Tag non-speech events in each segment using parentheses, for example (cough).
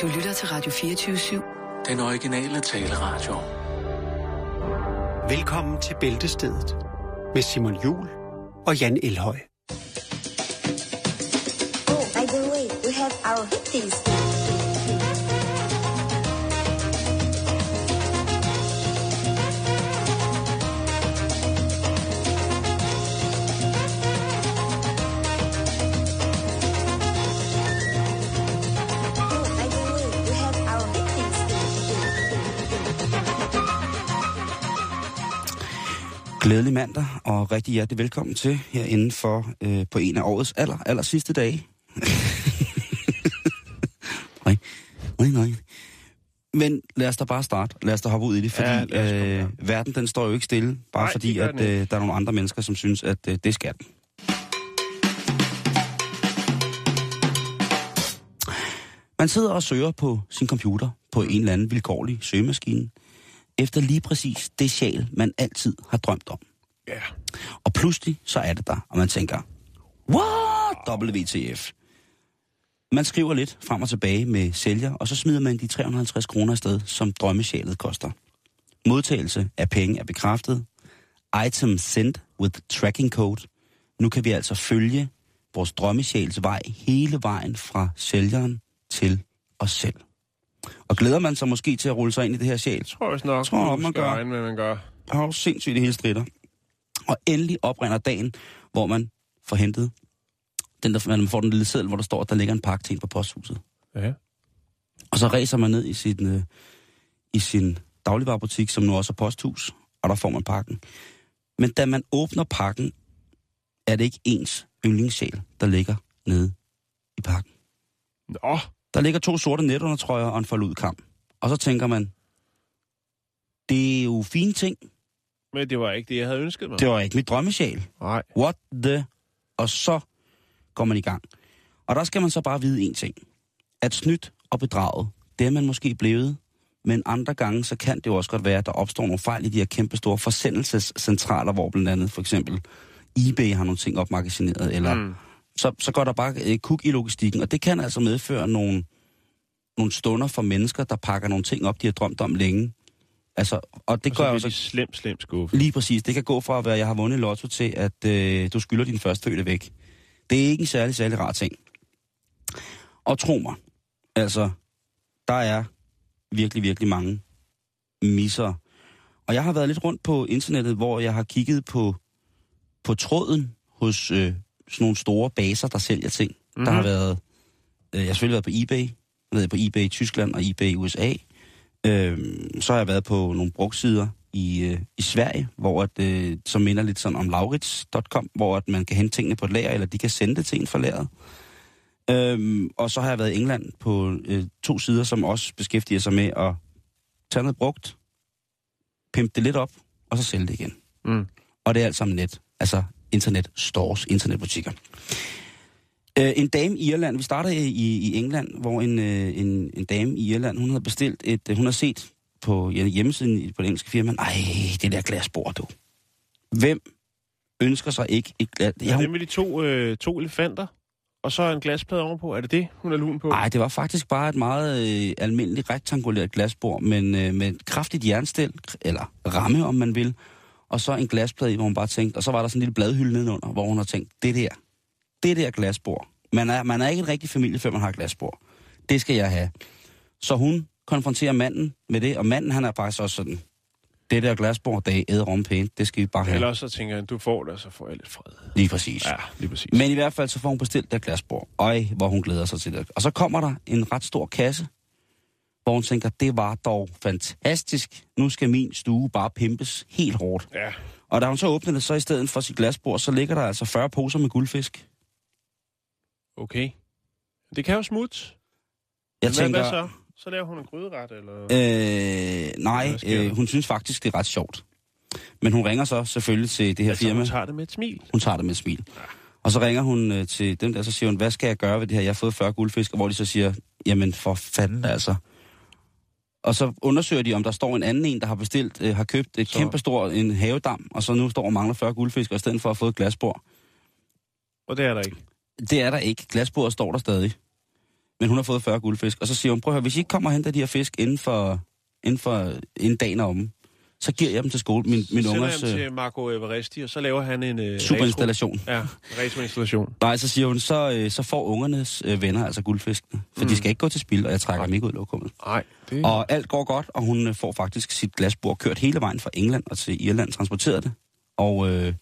Du lytter til Radio 24-7. Den originale taleradio. Velkommen til Bæltestedet med Simon Jul og Jan Elhøj. Oh, by the way, we have our hippies. Glædelig mandag, og rigtig hjertelig velkommen til herinde for øh, på en af årets aller, aller sidste dage. nej, nej, nej. Men lad os da bare starte. Lad os da hoppe ud i det, fordi Ja, ja, komme i øh, verden den står jo ikke stille, bare Nej, fordi at øh, der er nogle andre mennesker, som synes, at øh, det skal den. Man sidder og søger på sin computer på en eller anden vilkårlig søgemaskine, efter lige præcis det sjæl, man altid har drømt om. Ja. Og pludselig så er det der, og man tænker, what? WTF. Man skriver lidt frem og tilbage med sælger, og så smider man de 350 kroner afsted, som drømmesjælet koster. Modtagelse af penge er bekræftet. Item sent with tracking code. Nu kan vi altså følge vores drømmesjæls vej hele vejen fra sælgeren til os selv. Og glæder man sig måske til at rulle sig ind i det her sjæl, Tror jeg nok, Tror jeg nok, man gør. regne man gør. har jo sindssygt det hele stritter. Og endelig oprinder dagen, hvor man får hentet, den der, man får den lille seddel, hvor der står, at der ligger en pakke til en på posthuset. Ja. Og så ræser man ned i sin, øh, i sin dagligvarerbutik, som nu også er posthus, og der får man pakken. Men da man åbner pakken, er det ikke ens yndlingssjæl, der ligger nede i pakken. Nå, Der ligger to sorte netundertrøjer og en forlud kam. Og så tænker man, det er jo fine ting. men det var ikke det, jeg havde ønsket mig. Det var ikke mit drømmesjæl. Nej. What the... Og så går man i gang. Og der skal man så bare vide en ting. At snydt og bedraget, det er man måske blevet, men andre gange, så kan det jo også godt være, at der opstår nogle fejl i de her kæmpe store forsendelsescentraler, hvor blandt andet for eksempel eBay har nogle ting opmagasineret, eller mm. Så, så går der bare øh, kuk i logistikken, og det kan altså medføre nogle, nogle stunder for mennesker, der pakker nogle ting op, de har drømt om længe. Altså, og det Og så jo bliver så de slem, slem skuffe. Lige præcis. Det kan gå fra at være, at jeg har vundet lotto til, at øh, du skylder din første fødte væk. Det er ikke en særlig, særlig rar ting. Og tro mig, altså, der er virkelig, virkelig mange misser. Og jeg har været lidt rundt på internettet, hvor jeg har kigget på, på tråden hos øh, sådan nogle store baser, der sælger ting. Mm-hmm. Der har været, øh, jeg har selvfølgelig været på eBay, jeg har været på eBay i Tyskland og eBay i USA. Øhm, så har jeg været på nogle brugsider i, øh, i Sverige, hvor at, øh, som minder lidt sådan om laurits.com, hvor at man kan hente tingene på et lager, eller de kan sende det til en fra lageret. Øhm, og så har jeg været i England på øh, to sider, som også beskæftiger sig med at tage noget brugt, pimpe det lidt op, og så sælge det igen. Mm. Og det er alt sammen net. Altså internet stores, internetbutikker. Øh, en dame i Irland, vi starter i, i England, hvor en, øh, en, en dame i Irland, hun havde bestilt et, øh, hun har set på hjemmesiden på det engelske firma, ej, det der glasbord, du. Hvem ønsker sig ikke et glas? Ja, det med de to, øh, to elefanter, og så en glasplade ovenpå. Er det det, hun er lun på? Nej, det var faktisk bare et meget øh, almindeligt rektangulært glasbord, men øh, med et kraftigt jernstel, eller ramme, om man vil, og så en glasplade, i, hvor hun bare tænkte, og så var der sådan en lille bladhylde nedenunder, hvor hun har tænkt, det der, det der glasbord, man er, man er ikke en rigtig familie, før man har glasbord. Det skal jeg have. Så hun konfronterer manden med det, og manden han er faktisk også sådan, det der glasbord, det er æderom pænt, det skal vi bare have. Eller så tænker jeg, du får det, så får jeg lidt fred. Lige præcis. Ja, lige præcis. Men i hvert fald så får hun bestilt det glasbord. Øj, hvor hun glæder sig til det. Og så kommer der en ret stor kasse, hvor hun tænker, det var dog fantastisk. Nu skal min stue bare pimpes helt hårdt. Ja, Og da hun så åbner det, så i stedet for sit glasbord, så ligger der altså 40 poser med guldfisk. okay. Det kan jo smutte. Jeg Hvad, tænker, hvad så? Så laver hun en gryderet, eller? øh, nej, øh, hun synes faktisk, det er ret sjovt. Men hun ringer så selvfølgelig til det her altså, firma. hun tager det med et smil. Hun tager det med et smil. Og så ringer hun øh, til dem der, så siger hun, hvad skal jeg gøre ved det her? Jeg har fået 40 guldfisk, hvor de så siger, jamen for fanden altså. Og så undersøger de, om der står en anden en, der har bestilt, øh, har købt et Så- kæmpe stor en havedam, og så nu står og mangler 40 guldfisk, og i stedet for at få et glasbord. Og det er der ikke. Det er der ikke. Glasbordet står der stadig. men hun har fået 40 guldfisk. Og så siger hun, prøv at høre, hvis I ikke kommer og henter de her fisk inden for, inden for en dag om, så giver jeg dem til skole. Min, min Så ungers sender jeg øh, til Marco Everesti, og så laver han en... Øh, superinstallation. Ja, retroinstallation. (laughs) Nej, så siger hun, så, øh, så får ungernes øh, venner, altså guldfiskene. For mm. de skal ikke gå til spil, og jeg trækker dem ikke ud af lokummet. Nej, det... Og alt går godt, og hun øh, får faktisk sit glasbord kørt hele vejen fra England og til Irland, transporteret det. Og øh,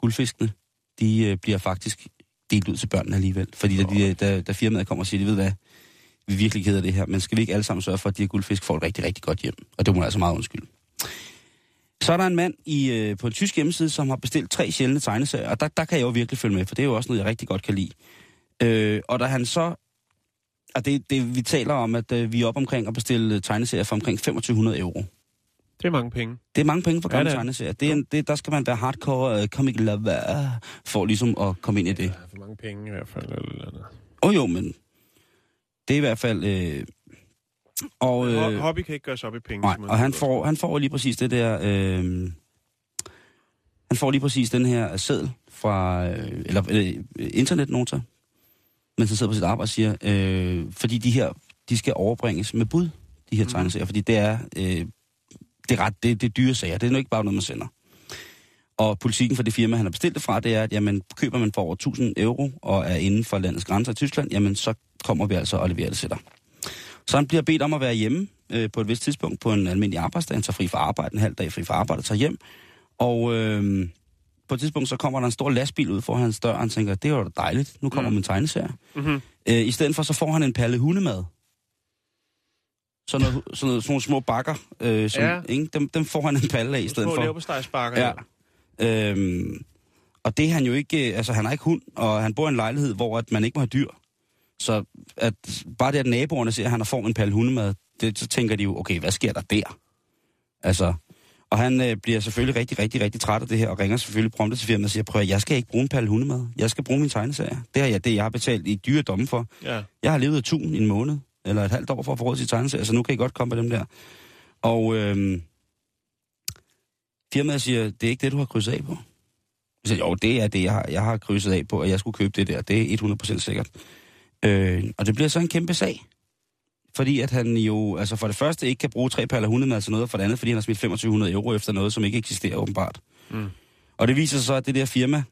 guldfiskene, de øh, bliver faktisk delt ud til børnene alligevel. Fordi da, de, da, da firmaet kommer og siger, de ved hvad, vi er virkelig ked af det her, men skal vi ikke alle sammen sørge for, at de her guldfisk får et rigtig, rigtig godt hjem? Og det må jeg altså meget undskylde. Så er der en mand i, øh, på en tysk hjemmeside, som har bestilt tre sjældne tegneserier, og der, der kan jeg jo virkelig følge med, for det er jo også noget, jeg rigtig godt kan lide. Øh, og da han så... Og det, det, vi taler om, at øh, vi er op omkring at bestille tegneserier for omkring 2500 euro. Det er mange penge. Det er mange penge for Ja, gamle er. tegneserier. Det er, en, det, der skal man være hardcore uh, comic lover for ligesom at komme ind i det. Ja, for mange penge i hvert fald. Eller, eller andet. Åh oh, jo, men det er i hvert fald... Øh, og, Øh, hobby kan ikke gøres op i penge. nej, og han får, han får lige præcis det der... Øh, han får lige præcis den her seddel fra øh, eller, øh, internetnota, mens han sidder på sit arbejde og siger, øh, fordi de her, de skal overbringes med bud, de her Mhm. tegneserier, fordi det er, øh, det er ret, det, det er dyre sager, det er nu ikke bare noget, man sender. Og politikken for det firma, han har bestilt det fra, det er, at jamen, køber man for over 1000 euro og er inden for landets grænser i Tyskland, jamen så kommer vi altså og leverer det til dig. Så han bliver bedt om at være hjemme øh, på et vist tidspunkt på en almindelig arbejdsdag. Han tager fri fra arbejde, en halv dag fri fra arbejde, tager hjem. Og øh, på et tidspunkt så kommer der en stor lastbil ud foran hans dør, og han tænker, det var da dejligt, nu kommer mm. min tegneserie. Mhm. Øh, I stedet for så får han en palle hundemad. Sådan, noget, sådan, noget, sådan nogle små bakker, øh, som, Ja. ikke? Dem, dem får han en palle af i stedet Små for. leverpostejsbakker. Ja. Øhm, og det er han jo ikke, øh, altså han har ikke hund, og han bor i en lejlighed, hvor at man ikke må have dyr. Så at, bare det, at naboerne ser, at han har får en palle hundemad, det, så tænker de jo, okay, hvad sker der der? Altså, og han øh, bliver selvfølgelig rigtig, rigtig, rigtig træt af det her, og ringer selvfølgelig prompte til firmaet og siger, prøv at, jeg skal ikke bruge en palle hundemad. Jeg skal bruge min tegneserie. Det er jeg, det, jeg har betalt i dyre domme for. ja. Jeg har levet af tun i en måned, eller et halvt år for at få råd til tegneserier, så nu kan I godt komme med dem der. Og øhm, firmaet siger, det er ikke det, du har krydset af på. Jeg siger, jo, det er det, jeg har, jeg har krydset af på, at jeg skulle købe det der. Det er 100% sikkert. Øh, og det bliver så en kæmpe sag. Fordi at han jo, altså for det første ikke kan bruge tre paller hundemad til noget, og for det andet, fordi han har smidt 2500 euro efter noget, som ikke eksisterer åbenbart. Mm. Og det viser sig så, at det der firma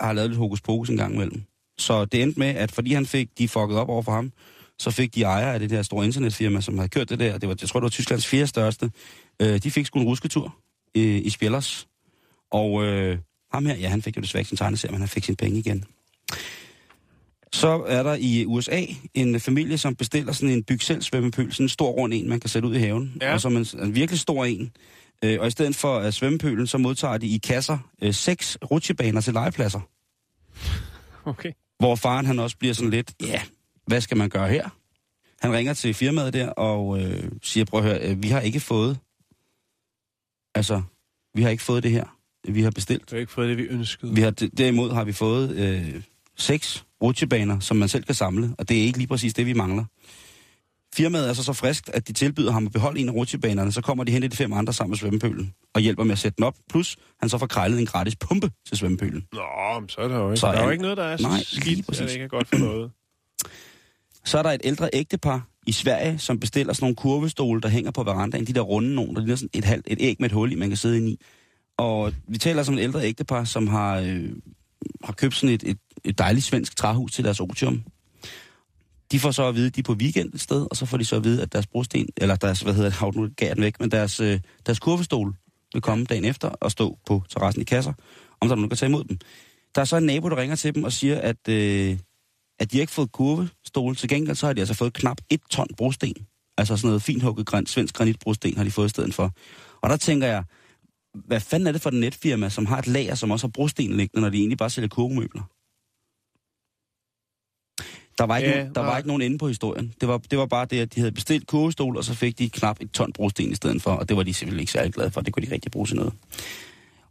har lavet lidt hokus pokus en gang imellem. Så det endte med, at fordi han fik de fucket op over for ham, så fik de ejere af det der store internetfirma, som havde kørt det der, det var, jeg tror, det var Tysklands fjerde største, øh, de fik sgu en rusketur i, i Spjellers. Og øh, ham her, ja, han fik jo desværre ikke sin tegneserie, men han fik sine penge igen. Så er der i USA en familie, som bestiller sådan en byg selv svømmepøl, sådan en stor rund en, man kan sætte ud i haven, Ja. og som en, en virkelig stor en. Øh, og i stedet for uh, svømmepølen, så modtager de i kasser øh, seks rutsjebaner til legepladser. Okay. Hvor faren han også bliver sådan lidt, ja, hvad skal man gøre her? Han ringer til firmaet der og øh, siger, prøv at høre, øh, vi har ikke fået, altså, vi har ikke fået det her, vi har bestilt. Du har ikke fået det, vi ønskede. Vi har, derimod har vi fået øh, seks rutsjebaner, som man selv kan samle, og det er ikke lige præcis det, vi mangler. Firmaet er så så friskt, at de tilbyder ham at beholde en af rutsjebanerne, så kommer de hen i de fem andre sammen med svømmepølen og hjælper med at sætte den op, plus han så får krejlet en gratis pumpe til svømmepølen. Nå, men så er der jo ikke. Så der er jo ikke noget, der er så Nej, skidt, at det ikke er godt for noget. (clears throat) Så er der et ældre ægtepar i Sverige, som bestiller sådan nogle kurvestole, der hænger på verandaen. De der runde nogle, der ligner sådan et, halvt, et æg med et hul i, man kan sidde ind i. Og vi taler som et ældre ægtepar, som har, øh, har købt sådan et, et, et dejligt svensk træhus til deres otium. De får så at vide, at de er på weekend et sted, og så får de så at vide, at deres brosten, eller deres, hvad hedder det, (laughs) nu gav den væk, men deres, øh, deres kurvestol vil komme dagen efter og stå på terrassen i kasser, om der er nogen, der kan tage imod dem. Der er så en nabo, der ringer til dem og siger, at, øh, at de har fået kurvestol. Til gengæld så har de altså fået knap et ton brosten. Altså sådan noget fint hugget græn, svensk granitbrosten har de fået i stedet for. Og der tænker jeg, hvad fanden er det for et netfirma, som har et lager, som også har brosten liggende, når de egentlig bare sælger kurvemøbler? Der var, ikke, Ja, nogen, der var ikke nogen ende på historien. Det var, det var bare det, at de havde bestilt kurvestol, og så fik de knap et ton brosten i stedet for, og det var de simpelthen ikke særlig glade for. Det kunne de rigtig bruge til noget.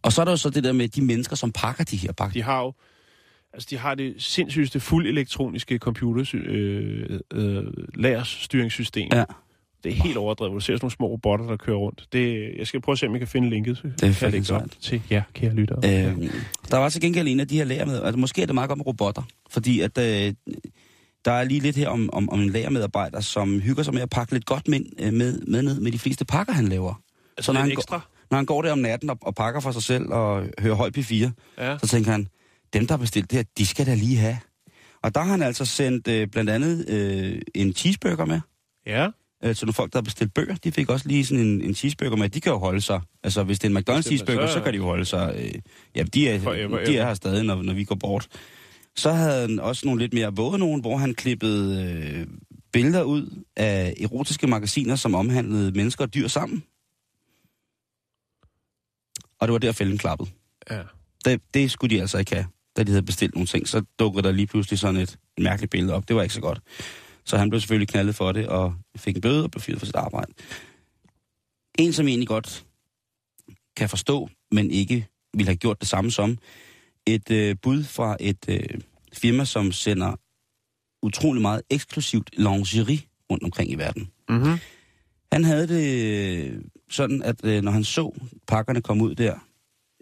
Og så er der jo så det der med de mennesker, som pakker de her pakker. De har jo altså de har det sindssygste fuld elektroniske computer øh, øh, lagerstyringssystem. Ja. Det er helt overdrevet. Du ser sådan nogle små robotter, der kører rundt. Det, jeg skal prøve at se, om jeg kan finde linket. Så Det er lægge op til jer, kære lyttere. Øh, der var til gengæld en af de her lærer med, altså måske er det meget godt med robotter, fordi at øh, Der er lige lidt her om, om, om en lagermedarbejder, som hygger sig med at pakke lidt godt med, øh, med, med ned med de fleste pakker, han laver. Altså Så når han, ekstra? går, når han går der om natten og, og pakker for sig selv og hører høj P4, Ja. så tænker han, dem der har bestilt det her, de skal da lige have. Og der har han altså sendt øh, blandt andet øh, en cheeseburger med, Ja. øh, til nogle folk, der har bestilt bøger. De fik også lige sådan en, en cheeseburger med. De kan jo holde sig. Altså, hvis det er en McDonald's Bestemt, cheeseburger, så- så kan de jo holde sig. Øh, ja, de er, de er her stadig, når, når vi går bort. Så havde han også nogle lidt mere våde nogen, hvor han klippede øh, billeder ud af erotiske magasiner, som omhandlede mennesker og dyr sammen. Og det var der fælden klappede. Ja. Det, det skulle de altså ikke have, da de havde bestilt nogle ting. Så dukkede der lige pludselig sådan et, mærkeligt billede op. Det var ikke så godt. Så han blev selvfølgelig knaldet for det, og fik en bøde og blev fyret for sit arbejde. En, som egentlig godt kan forstå, men ikke ville have gjort det samme som, et øh, bud fra et øh, firma, som sender utrolig meget eksklusivt lingerie rundt omkring i verden. Mm-hmm. Han havde det øh, sådan, at øh, når han så pakkerne komme ud der,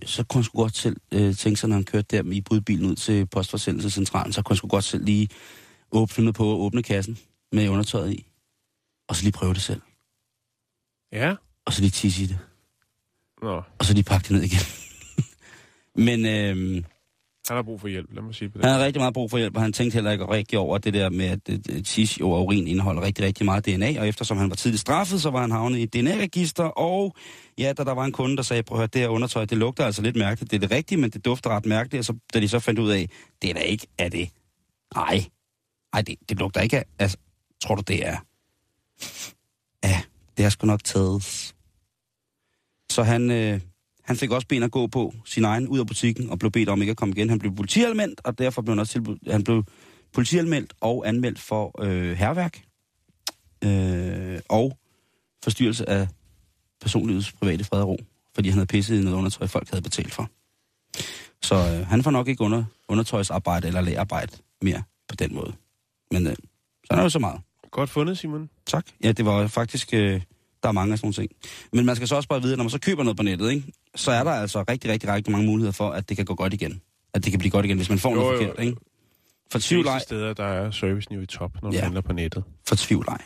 så kunne han sgu godt selv øh, tænke sig, når han kørte der i budbilen ud til postforsendelsecentralen, så kunne han sgu godt selv lige åbne på at åbne kassen med undertøjet i. Og så lige prøve det selv. Ja. Og så lige tisse i det. Nå, Og så lige pakke det ned igen. Men øh, han har brug for hjælp, lad mig sige på det. han havde rigtig meget brug for hjælp, og han tænkte heller ikke rigtig over det der med, at tisse og urin indeholder rigtig, rigtig meget DNA. Og eftersom han var tidligt straffet, så var han havnet i et DNA-register. Og ja, da der var en kunde, der sagde, prøv at høre, det her undertøj, det lugter altså lidt mærkeligt. Det er det rigtige, men det dufter ret mærkeligt. Og så, da de så fandt ud af, det er da ikke af det. Nej, Nej, det, det lugter ikke af. Altså, tror du, det er? Ja, det er sgu nok taget. Så han, øh, han fik også ben at gå på, sin egen, ud af butikken, og blev bedt om ikke at komme igen. Han blev politialmeldt, og derfor blev han også tilbudt, han blev politialmeldt og anmeldt for øh, herværk øh, og forstyrrelse af personlivets private fred og ro, fordi han havde pisset i noget undertøj, folk havde betalt for. Så øh, han får nok ikke under, undertøjsarbejde eller lærarbejde mere på den måde. Men øh, så er jo så meget. Godt fundet, Simon. Tak. Ja, det var faktisk... Øh, der er mange af sådan nogle ting. Men man skal så også bare vide, at når man så køber noget på nettet, ikke, så er der altså rigtig, rigtig, rigtig mange muligheder for, at det kan gå godt igen. At det kan blive godt igen, hvis man får Jo, noget jo, forkert. Ikke? For tvivl ej. steder, der er serviceniveau i top, når du Ja. handler på nettet. For tvivl ej.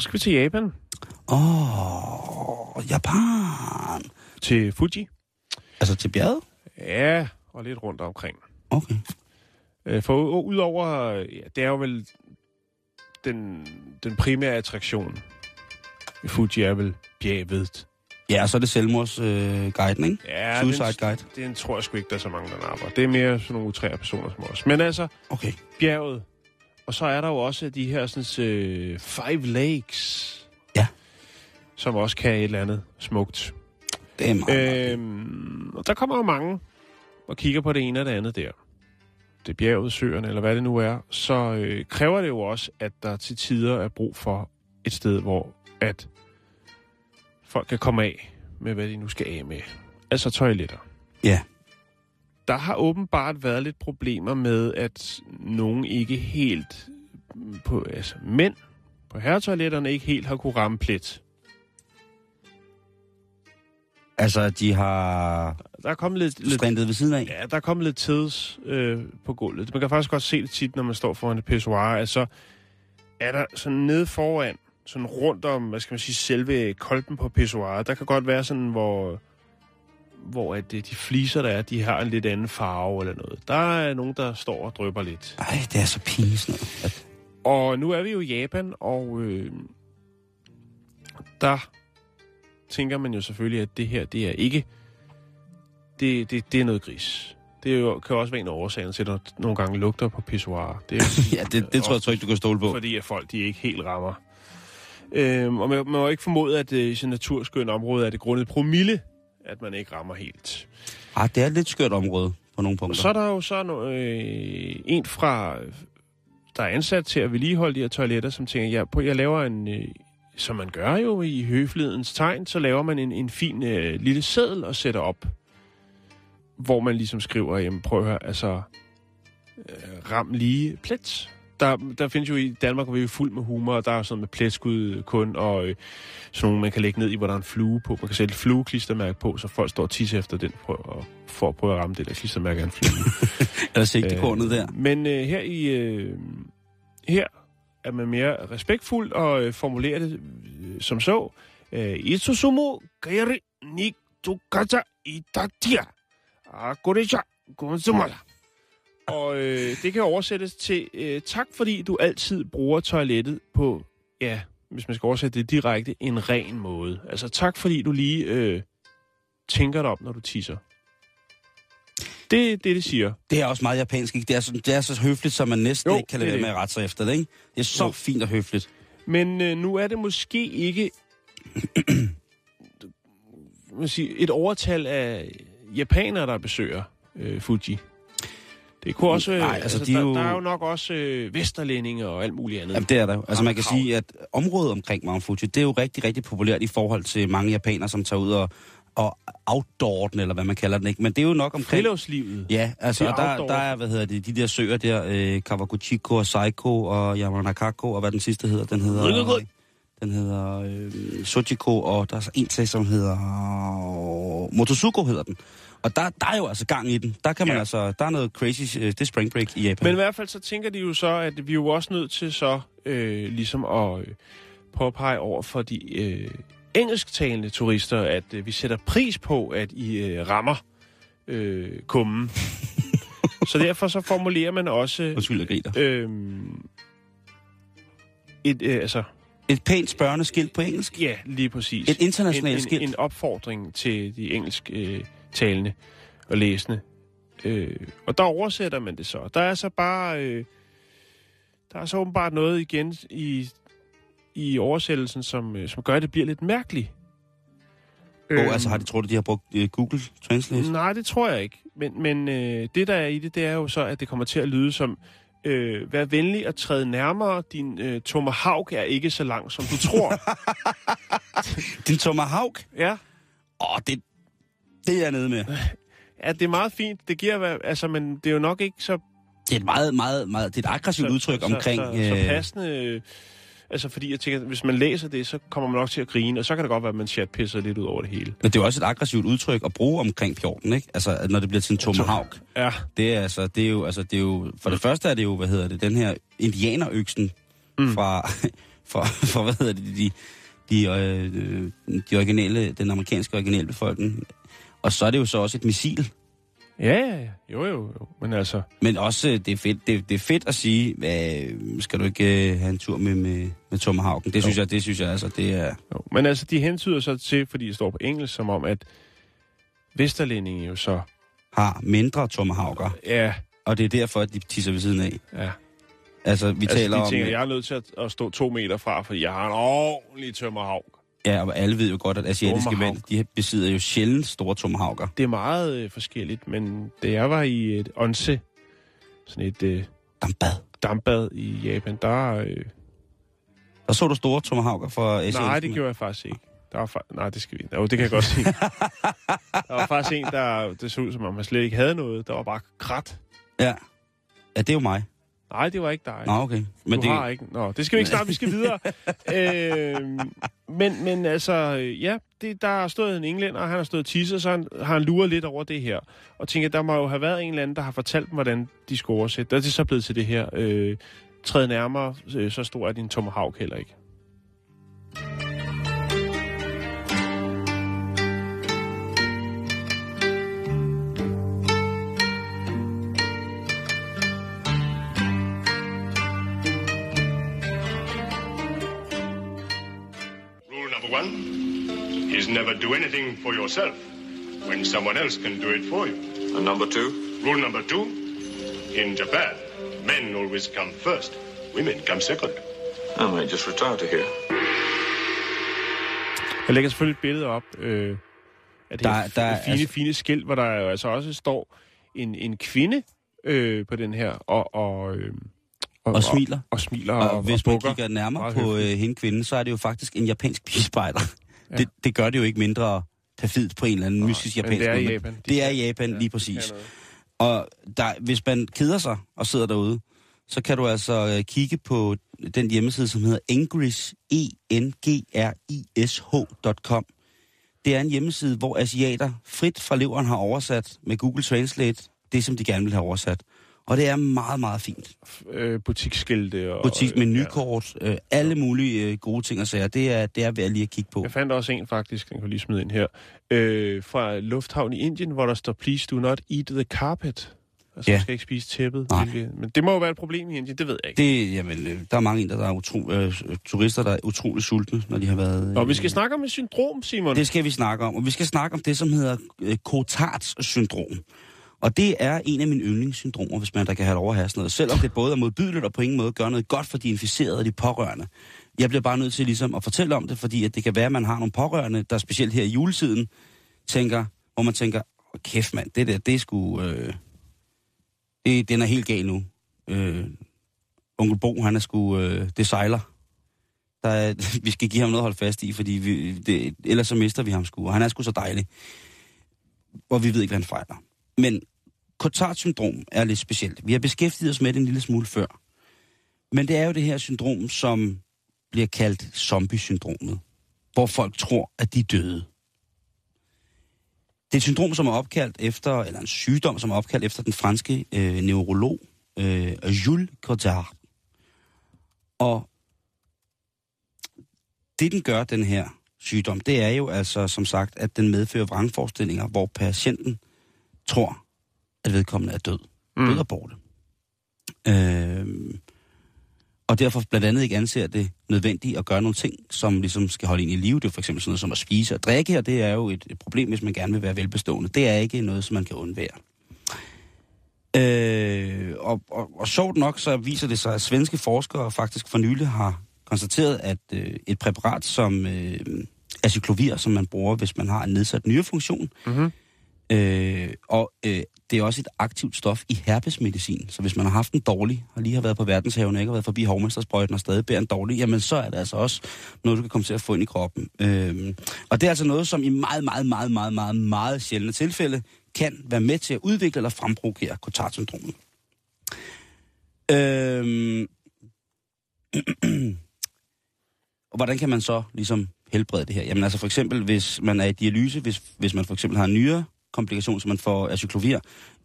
Skal vi til Japan. Åh, oh, Japan. Til Fuji. Altså til bjerget? Ja, og lidt rundt omkring. Okay. Øh, For udover, ja, det er jo vel den, den primære attraktion i Fuji er vel bjerget. Ja, og så er det selvmordsguiden, øh, guiden, ikke? Ja, Suicide den, Guide. den tror jeg sgu ikke, der er så mange, der napper. Det er mere sådan nogle utrære personer som os. Men altså, Okay. bjerget. Og så er der jo også de her sådan, øh, Five Lakes. Ja. Som også kan et eller andet smukt. Det er meget. Øh, Øhm, og der kommer jo mange og kigger på det ene og det andet der. Det er bjerget, søerne, eller hvad det nu er. Så øh, kræver det jo også, at der til tider er brug for et sted, hvor at folk kan komme af med, hvad de nu skal af med. Altså toiletter. ja. Der har åbenbart været lidt problemer med, at nogen ikke helt på, altså mænd på herretoiletterne ikke helt har kunne ramme plet. Altså, de har Der er kommet lidt, lidt ved siden af. Ja, der er kommet lidt tids øh, på gulvet. Man kan faktisk godt se det tit, når man står foran et pissoir. Altså, er der sådan nede foran, sådan rundt om, hvad skal man sige, selve kolben på pissoiret, der kan godt være sådan, hvor, hvor at det, de fliser, der er, de har en lidt anden farve eller noget. Der er nogen, der står og drøber lidt. Ej, det er så pinligt. At, Og nu er vi jo i Japan, og øh, der tænker man jo selvfølgelig, at det her, det er ikke... Det, det, det er noget gris. Det er jo, kan også være en af årsagen til, at der nogle gange lugter på pissoirer. Det er (laughs) jo, ja, det, det tror jeg trygt, du kan stole på. fordi at folk de ikke helt rammer. Øhm, og man, man må ikke formode, at øh, i sådan naturskønt område er det grundet promille, at man ikke rammer helt. Ah, det er et lidt skørt område på nogle Og punkter. så er der jo så no, øh, en fra, der er ansat til at vedligeholde de her toiletter, som tænker, ja, på, jeg laver en, øh, som man gør jo i høflighedens tegn, så laver man en, en fin øh, lille seddel og sætter op, hvor man ligesom skriver, jamen prøv at høre, altså, øh, ram lige plet. der, der findes jo i Danmark, hvor vi er fuld med humor, og der er sådan med pletskud kun, og øh, sådan nogle, man kan lægge ned i, hvor der er en flue på. Man kan sætte et flueklistermærke på, så folk står og tisser efter den, og, for at prøve at ramme det der klistermærke af en flue. (laughs) Eller sigtekornet der. Men øh, her i øh, her er man mere respektfuld og øh, formulerer det øh, som så. Øh, kairi ni tukata itatia. Akoreja gonsumala. Og øh, det kan oversættes til, øh, tak fordi du altid bruger toilettet på, ja, hvis man skal oversætte det direkte, en ren måde. Altså tak fordi du lige øh, tænker dig om, når du tisser. Det er det, det siger. Det er også meget japansk, ikke? Det er, så, det er så høfligt, så man næsten Jo, ikke kan lade være med at rette sig efter det, ikke? Det er så Jo. fint og høfligt. Men øh, nu er det måske ikke (clears throat) sige, et overtal af japanere, der besøger øh, Fuji. Det kunne også... Nej, Nej, altså, altså, de er der, jo- der er jo nok også øh, vesterlændinge og alt muligt andet. Jamen, det er der. Altså, man kan sige, at området omkring Mount Fuji, det er jo rigtig, rigtig populært i forhold til mange japanere, som tager ud og, og outdoor den, eller hvad man kalder den, ikke? Men det er jo nok omkring... Friluftslivet. Ja, altså, og der, der er, hvad hedder det, de der søer der, øh, Kawaguchiko og Saiko og Yamanakako, og hvad den sidste hedder, den hedder... Den hedder øh, Sojiko, og der er så en til, som hedder... Motosuko hedder den. Og der, der er jo altså gang i den. Der kan man ja. altså... Der er noget crazy... Øh, det er spring break i Japan. Men i hvert fald så tænker de jo så, at vi er jo også nødt til så øh, ligesom at øh, påpege over for de øh, engelsktalende turister, at øh, vi sætter pris på, at I øh, rammer øh, kummen. (laughs) så derfor så formulerer man også Undskyld, jeg griner. øh, et, øh, altså, Et pænt spørgende skilt på engelsk. ja, lige præcis. Et internationalt en, en, skilt. En opfordring til de engelsk øh, talende og læsende. Øh, og der oversætter man det så. Der er så bare... Øh, der er så åbenbart noget igen i, i oversættelsen, som, øh, som gør, at det bliver lidt mærkeligt. Oh, altså har de troet, at de har brugt øh, Google Translate? Nej, det tror jeg ikke. Men, men øh, det, der er i det, det er jo så, at det kommer til at lyde som, øh, vær venlig at træde nærmere. Din øh, tomahawk er ikke så lang, som du tror. (laughs) Din tomahawk? ja. Åh, det, det er jeg nede med. (laughs) Ja, det er meget fint. Det giver, altså, men det er jo nok ikke så... Det er et meget, meget, meget... Det er et aggressivt udtryk så, omkring... Så, så, øh, så passende... øh, Altså, fordi jeg tænker, hvis man læser det, så kommer man nok til at grine, og så kan det godt være, at man chatpisser lidt ud over det hele. Men det er jo også et aggressivt udtryk at bruge omkring fjorden, ikke? Altså, at når det bliver til en tomahawk. Ja, Det er altså, det er jo, altså, det er jo... For det første er det jo, hvad hedder det, den her indianerøksen Mm. fra, (laughs) fra, fra, hvad hedder det, de, de, øh, de originale, den amerikanske originalbefolkning. Og så er det jo så også et missil. Ja, ja, ja. Jo, jo, jo. Men altså, Men også, øh, det er fedt, det, det er fedt at sige, øh, skal du ikke øh, have en tur med, med, med tomahawken? Det synes jeg, det synes jeg altså, det er... jo. Men altså, de hentyder så til, fordi det står på engelsk, som om, at Vesterlændinge jo så... har mindre tomahawker, Ja, og det er derfor, at de tisser ved siden af. ja. Altså, vi Altså, taler de om... tænker, jeg er nødt til at, at stå to meter fra, fordi jeg har en ordentlig tomahawk. Ja, og alle ved jo godt, at asiatiske Tomahawk. mænd, de besidder jo sjældent store tomahawker. Det er meget øh, forskelligt, men da jeg var i et onse, sådan et øh, Dampbad. dampbad i Japan, der... Øh, Der så du store tomahawker fra asiatiske nej, det gjorde jeg faktisk ikke. Der var fa- nej, det skal vi Jo, det kan jeg godt sige. (laughs) der var faktisk en, der det så ud, som om han slet ikke havde noget. Der var bare krat. Ja. ja, det er jo mig. Nej, det var ikke dig. Nå, okay. Men du det, har ikke... Nå, det skal vi ikke snart, vi skal videre. (laughs) øh, men, men altså, ja, det, der har stået en englænder, og han har stået og tisset, så han, har han luret lidt over det her. Og tænker, der må jo have været en eller anden, der har fortalt dem, hvordan de skulle oversætte. Der er det så blevet til det her. Øh, træd nærmere, øh, så stor er din tomahawk heller ikke. Never do anything for yourself when someone else can do it for you. And number two? Rule number two in Japan, men always come first, women come second. I might just retire to here. Jeg lægger selvfølgelig et billede op øh, af det Der- her der er- fine, altså- fine skilt, hvor der jo altså også står en, en kvinde øh, på den her, og, og, øh, Og smiler. Og, og smiler og, og, og hvis og man kigger nærmere på øh, hende kvinde, så er det jo faktisk en japansk (laughs) pigespejder. Ja. Det, det gør det jo ikke mindre perfidt på en eller anden Nej, mystisk japansk det er i måde. Japan. De Det er i Japan, ja, lige præcis. Og der, hvis man keder sig og sidder derude, så kan du altså øh, kigge på den hjemmeside, som hedder engris, e n g r i s h.com. Det er en hjemmeside, hvor asiater frit fra leveren har oversat med Google Translate det, som de gerne vil have oversat. Og det er meget, meget fint. Øh, butiksskilte og... Butik, menukort, øh, alle mulige øh, gode ting og sager. Det er, det er værd lige at kigge på. Jeg fandt også en faktisk, den kan lige smide ind her, øh, fra Lufthavn i Indien, hvor der står, please do not eat the carpet. Altså, Ja. man skal ikke spise tæppet. Nej. hvilket- Men det må jo være et problem i Indien, det ved jeg ikke. Det, jamen, øh, der er mange der, der er utro, øh, turister, der er utrolig sultne, når de har været... Og vi skal øh, snakke om et syndrom, Simon. Det skal vi snakke om. Og vi skal snakke om det, som hedder øh, Cotards syndrom. Og det er en af mine yndlingssyndromer, hvis man der kan have lov at have sådan noget. Selvom det både er modbydeligt og på ingen måde gør noget godt for de inficerede og de pårørende. Jeg bliver bare nødt til ligesom at fortælle om det, fordi at det kan være, at man har nogle pårørende, der specielt her i juletiden, tænker, hvor man tænker, oh, kæft mand, det der, det er sgu... Øh, det, den er helt gal nu. Øh, onkel Bo, han er sgu... Øh, det sejler. Der er, (laughs) vi skal give ham noget at holde fast i, fordi vi, det, ellers så mister vi ham sgu. Og han er sgu så dejlig. Og vi ved ikke, hvad han fejler. Men Cotard syndrom er lidt specielt. Vi har beskæftiget os med det en lille smule før. Men det er jo det her syndrom, som bliver kaldt zombie-syndromet. Hvor folk tror, at de er døde. Det er et syndrom, som er opkaldt efter, eller en sygdom, som er opkaldt efter den franske øh, neurolog øh, Jules Cotard. Og det, den gør, den her sygdom, det er jo altså, som sagt, at den medfører vrangforestillinger, hvor patienten tror, at vedkommende er død. Mm. Død og borte. Øh, og derfor blandt andet ikke anser det nødvendigt at gøre nogle ting, som ligesom skal holde en i live. Det er for eksempel sådan noget som at spise og drikke, og det er jo et, et problem, hvis man gerne vil være velbestående. Det er ikke noget, som man kan undvære. Øh, og, og, og sjovt nok, så viser det sig, at svenske forskere faktisk for nylig har konstateret, at øh, et præparat som øh, acyclovir, som man bruger, hvis man har en nedsat nyrefunktion, Mhm øh, og øh, det er også et aktivt stof i herpesmedicin. Så hvis man har haft en dårlig, og lige har været på verdenshaven, og ikke har været forbi hovmestersprøjten og stadig bærer en dårlig, jamen så er det altså også noget, du kan komme til at få ind i kroppen. Øh, og det er altså noget, som i meget, meget, meget, meget, meget, meget sjældne tilfælde kan være med til at udvikle eller fremprovokere Cotard-syndromet. Øh, og (clears throat) hvordan kan man så ligesom helbrede det her? Jamen altså for eksempel, hvis man er i dialyse, hvis, hvis man for eksempel har en nyere komplikation, som man får acyclovir,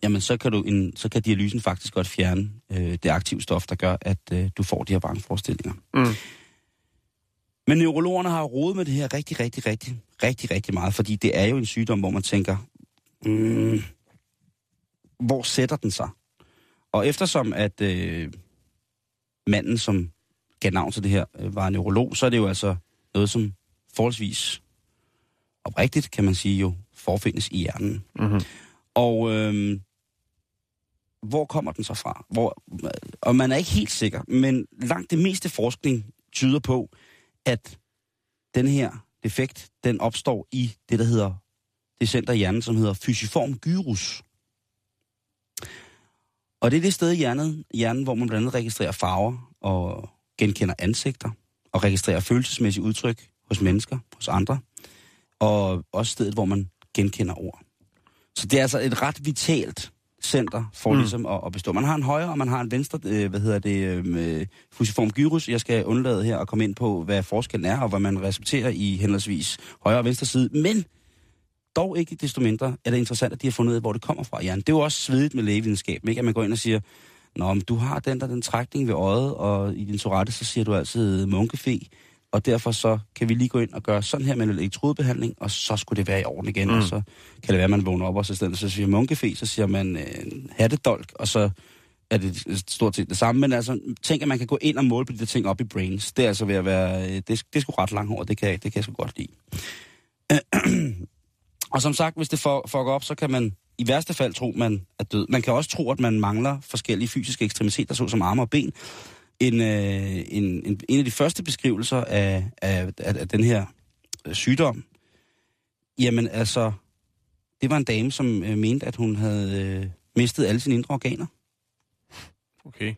jamen så kan, du en, så kan dialysen faktisk godt fjerne øh, det aktive stof, der gør, at øh, du får de her vrangforestillinger. Mm. Men neurologerne har rodet med det her rigtig, rigtig, rigtig, rigtig, rigtig meget, fordi det er jo en sygdom, hvor man tænker, mm, hvor sætter den sig? Og eftersom at øh, manden, som gav navn til det her, øh, var neurolog, så er det jo altså noget, som forholdsvis oprigtigt, kan man sige jo, forfindes i hjernen. Mm-hmm. Og øh, hvor kommer den så fra? Hvor, og man er ikke helt sikker, men langt det meste forskning tyder på, at den her defekt, den opstår i det, der hedder det center i hjernen, som hedder fysiform gyrus. Og det er det sted i hjernen, hjernen, hvor man blandt andet registrerer farver og genkender ansigter og registrerer følelsesmæssige udtryk hos mennesker, hos andre. Og også stedet, hvor man genkender ord. Så det er altså et ret vitalt center for mm. ligesom at, at bestå. Man har en højre, og man har en venstre, øh, hvad hedder det, øh, fusiform gyrus. Jeg skal undlade her at komme ind på, hvad forskellen er, og hvad man recepterer i henholdsvis højre og venstre side. Men dog ikke desto mindre er det interessant, at de har fundet ud af, hvor det kommer fra. Jan. Det er jo også svedigt med lægevidenskab, ikke? at man går ind og siger, Nå, men du har den der den trækning ved øjet, og i din sorette, så siger du altid munkefe, og derfor så kan vi lige gå ind og gøre sådan her med en elektrodebehandling, og så skulle det være i orden igen, mm. og så kan det være, at man vågner op, og så, i stedet, så siger munkefe, så siger man øh, hattedolk, og så er det stort set det samme. Men altså, tænk, at man kan gå ind og måle på de der ting op i brains. Det er altså ved at være, øh, det, det er sgu ret langt det kan, det kan jeg sgu godt lide. (clears throat) og som sagt, hvis det får, fucker op, så kan man i værste fald tro, man er død. Man kan også tro, at man mangler forskellige fysiske ekstremiteter, såsom arme og ben. En, øh, en, en, en af de første beskrivelser af, af, af, af den her øh, sygdom, jamen altså, det var en dame, som øh, mente, at hun havde øh, mistet alle sine indre organer. Okay.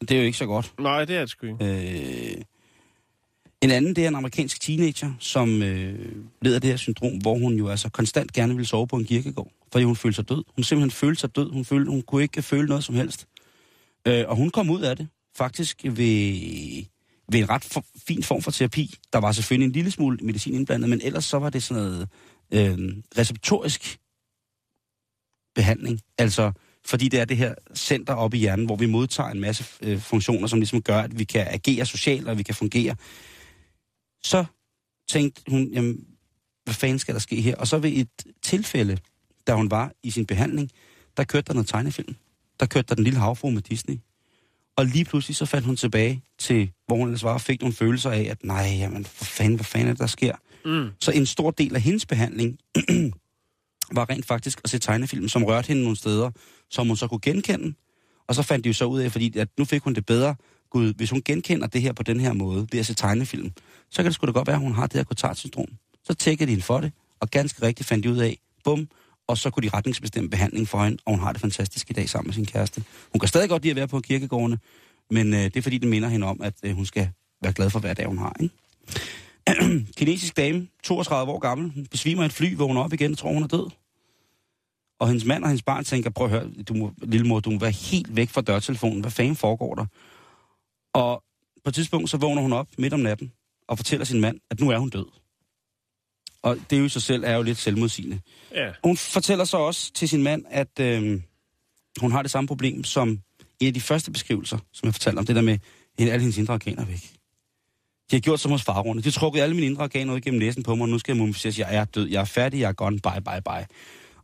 Det er jo ikke så godt. Nej, det er det sgu ikke. Øh, en anden, det er en amerikansk teenager, som øh, led af det her syndrom, hvor hun jo altså konstant gerne ville sove på en kirkegård, fordi hun følte sig død. Hun simpelthen følte sig død. Hun, følte, hun kunne ikke føle noget som helst. Øh, og hun kom ud af det faktisk ved, ved en ret for, fin form for terapi. Der var selvfølgelig en lille smule medicin indblandet, men ellers så var det sådan noget øh, receptorisk behandling. Altså, fordi det er det her center oppe i hjernen, hvor vi modtager en masse øh, funktioner, som ligesom gør, at vi kan agere socialt, og vi kan fungere. Så tænkte hun, jamen, hvad fanden skal der ske her? Og så ved et tilfælde, da hun var i sin behandling, der kørte der noget tegnefilm. Der kørte der den lille havfru med Disney. Og lige pludselig så fandt hun tilbage til, hvor hun ellers var, og fik nogle følelser af, at nej, jamen, for fanden, hvad fanden er det, der sker? Mm. Så en stor del af hendes behandling (clears throat) var rent faktisk at se tegnefilm, som rørte hende nogle steder, som hun så kunne genkende. Og så fandt de jo så ud af, fordi at nu fik hun det bedre. Gud, hvis hun genkender det her på den her måde, ved at se tegnefilm, så kan det sgu da godt være, at hun har det her Cotard-syndrom. Så tækkede de hende for det, og ganske rigtigt fandt de ud af, bum, og så kunne de retningsbestemme behandling for hende, og hun har det fantastisk i dag sammen med sin kæreste. Hun kan stadig godt lide at være på kirkegårdene, men øh, det er fordi, det minder hende om, at øh, hun skal være glad for hver dag, hun har. Ikke? (clears throat) Kinesisk dame, 32 år gammel, hun besvimer i et fly, vågner op igen tror, hun er død. Og hendes mand og hendes barn tænker, prøv at høre, du må, lille mor, du må være helt væk fra dørtelefonen. Hvad fanden foregår der? Og på et tidspunkt, så vågner hun op midt om natten og fortæller sin mand, at nu er hun død. Og det er jo i sig selv er jo lidt selvmodsigende. Ja. Hun fortæller så også til sin mand, at øh, hun har det samme problem som en af de første beskrivelser, som jeg fortalte om, det der med at alle hendes indre organer væk. De har gjort som hos farrunde. De har trukket alle mine indre organer ud gennem næsen på mig, og nu skal jeg mumificeres. Jeg er død, jeg er færdig, jeg er gone, bye, bye, bye.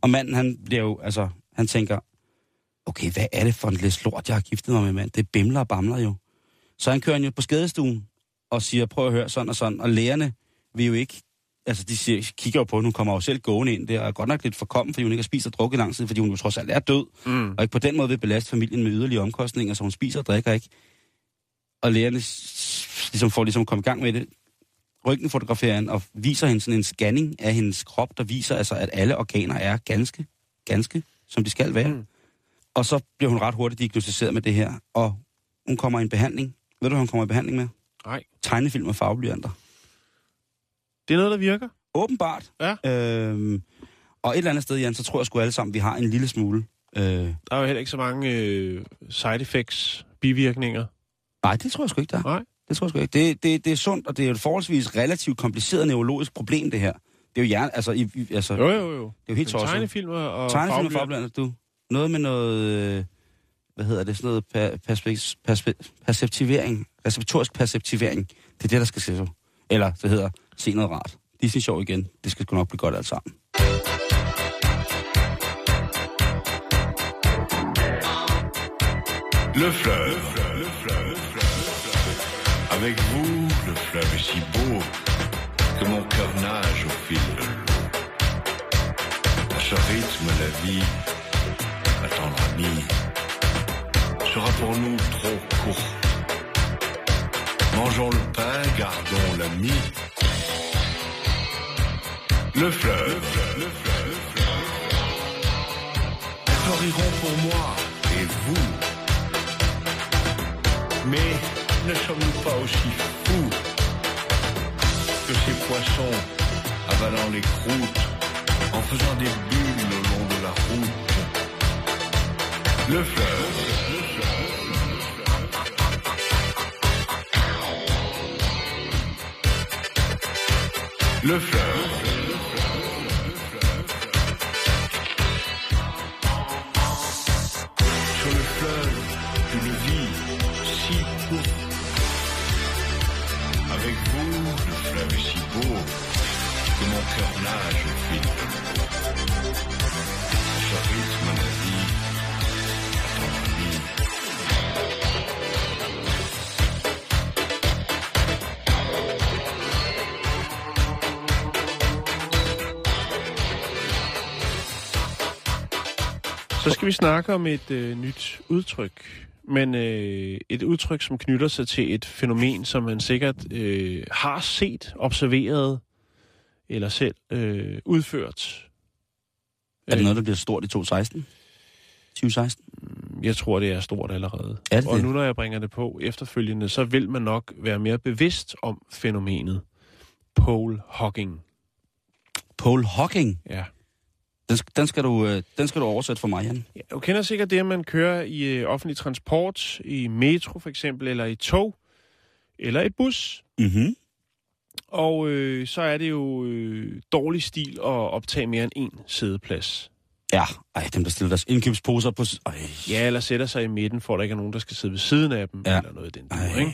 Og manden, han bliver jo, altså, han tænker, okay, hvad er det for en lidt lort, jeg har giftet mig med, mand? Det bimler og bamler jo. Så han kører jo på skadestuen og siger, prøv at høre sådan og sådan. Og lægerne vil jo ikke, altså de siger, kigger jo på, at hun kommer jo selv gående ind der, og er godt nok lidt forkommen, fordi hun ikke har spist og drukket i lang tid, fordi hun jo trods alt er død, Mm. og ikke på den måde vil belaste familien med yderligere omkostninger, så hun spiser og drikker ikke. Og lægerne ligesom får ligesom komme i gang med det. Røntgenfotograferer hende og viser hende sådan en scanning af hendes krop, der viser altså, at alle organer er ganske, ganske, som de skal være. Mm. Og så bliver hun ret hurtigt diagnostiseret med det her, og hun kommer i en behandling. Ved du, hvad hun kommer i behandling med? Nej. Tegnefilm og farveblyanter. Det er noget, der virker. Åbenbart. Ja. Øhm, og et eller andet sted, Jan, så tror jeg sgu alle sammen, vi har en lille smule. Øh, Der er jo heller ikke så mange øh, side effects, bivirkninger. nej, det tror jeg sgu ikke, der er. Nej. Det tror jeg sgu ikke. Det, det, det er sundt, og det er jo et forholdsvis relativt kompliceret neurologisk problem, det her. Det er jo hjerne, altså, i, i, altså Jo, jo, jo. det er jo helt tosset. Tegnefilm og, Tegnefilm og farveblyanter, du. Noget med noget, øh, hvad hedder det, sådan noget per, perspe, perceptivering, receptorisk perceptivering. Det er det, der skal se så. Eller det hedder, se noget rart. Disney Sjov igen. Det skal sgu nok blive godt alt sammen. Le fleuve, le fleuve, avec vous, le fleuve est si beau que mon cœur nage au fil de l'eau. À ce rythme, la vie, ma tendre amie, sera pour nous trop courte. Mangeons le pain, gardons l'ami. Le fleuve, le fleuve, fleuriront pour moi et vous. Mais ne sommes-nous pas aussi fous que ces poissons avalant les croûtes en faisant des bulles au long de la route? Le fleuve, le fleuve, le fleuve. Så skal vi snakke om et øh, nyt udtryk. Men øh, et udtryk, som knytter sig til et fænomen, som man sikkert øh, har set, observeret eller selv øh, udført. Er det noget, der bliver stort i 2016? 2016? Jeg tror, det er stort allerede. Er det Og det? nu når jeg bringer det på efterfølgende, så vil man nok være mere bevidst om fænomenet pole hogging. Paul Hawking. Ja. Den, den, skal du, øh, den skal du oversætte for mig, Jan. Ja, du kender sikkert det, at man kører i øh, offentlig transport, i metro for eksempel, eller i tog, eller i bus. Mhm. Og øh, så er det jo øh, dårlig stil at optage mere end én sædeplads. Ja, ej, dem der stiller deres indkøbsposer på... Ej, Ja, eller sætter sig i midten, for at der ikke er nogen, der skal sidde ved siden af dem, Ja. eller noget i den Ej. dur, ikke?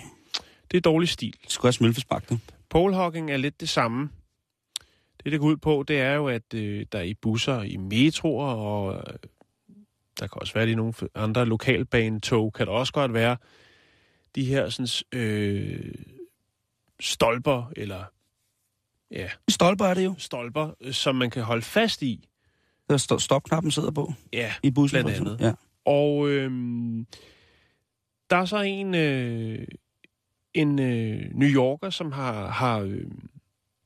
Det er dårlig stil. skulle jeg smølfespark, du? Polehogging er lidt det samme. Det, det går ud på, det er jo, at øh, der i busser, i metroer, og øh, der kan også være i nogle andre lokalbanetog, kan der også godt være de her sådan, øh, stolper, eller ja, Stolper er det jo. stolper, øh, som man kan holde fast i. Der sto- stopknappen sidder på Ja, i bussen. Blandt andet. Ja. Og øhm, der er så en, øh, en øh, New Yorker, som har, har øh,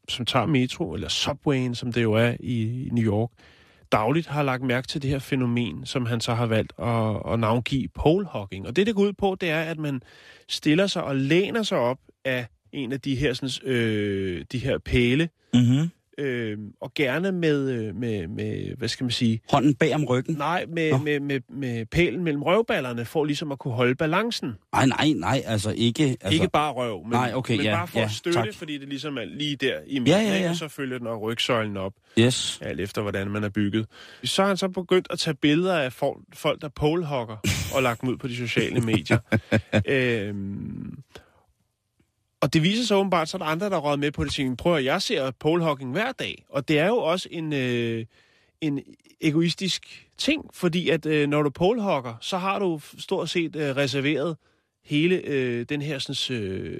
som tager metro, eller subwayen, som det jo er i, New York, dagligt har lagt mærke til det her fænomen, som han så har valgt at, at navngive polehogging. Og det, det går ud på, det er, at man stiller sig og læner sig op af en af de her, sådan, øh, de her pæle, Mm-hmm øh, og gerne med, øh, med, med, hvad skal man sige, Hånden bag om ryggen. Nej, med, Nå. med, med, med pælen mellem røvballerne, for ligesom at kunne holde balancen. Nej, nej, nej, altså ikke... Altså, Ikke bare røv, men, Nej, okay, men ja, bare for ja, at støtte, tak. fordi det ligesom er lige der i midten, Ja, ja, ja. og så følger den og rygsøjlen op, Yes. alt efter hvordan man er bygget. Så har han så begyndt at tage billeder af folk, folk der polehogger, og lagt dem ud på de sociale medier. (laughs) øhm, og det viser sig åbenbart, så er der andre, der er røget med på det, tænker, prøv at jeg ser polehogging hver dag, og det er jo også en, øh, en egoistisk ting, fordi at øh, når du polehogger, så har du stort set øh, reserveret hele øh, den her sådan, øh,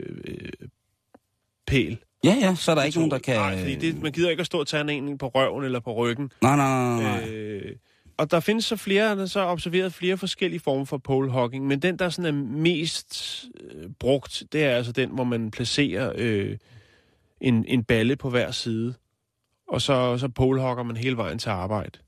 pæl. Ja, ja, så er der ikke nogen, der kan... Nej, fordi det, man gider ikke at stå og tage en på røven eller på ryggen. Nej, nej, nej, nej. Øh, og der findes så flere, der så observeret flere forskellige former for polehogging, men den, der sådan er mest øh, brugt, det er altså den, hvor man placerer øh, en, en balle på hver side, og så, så polehogger man hele vejen til arbejde.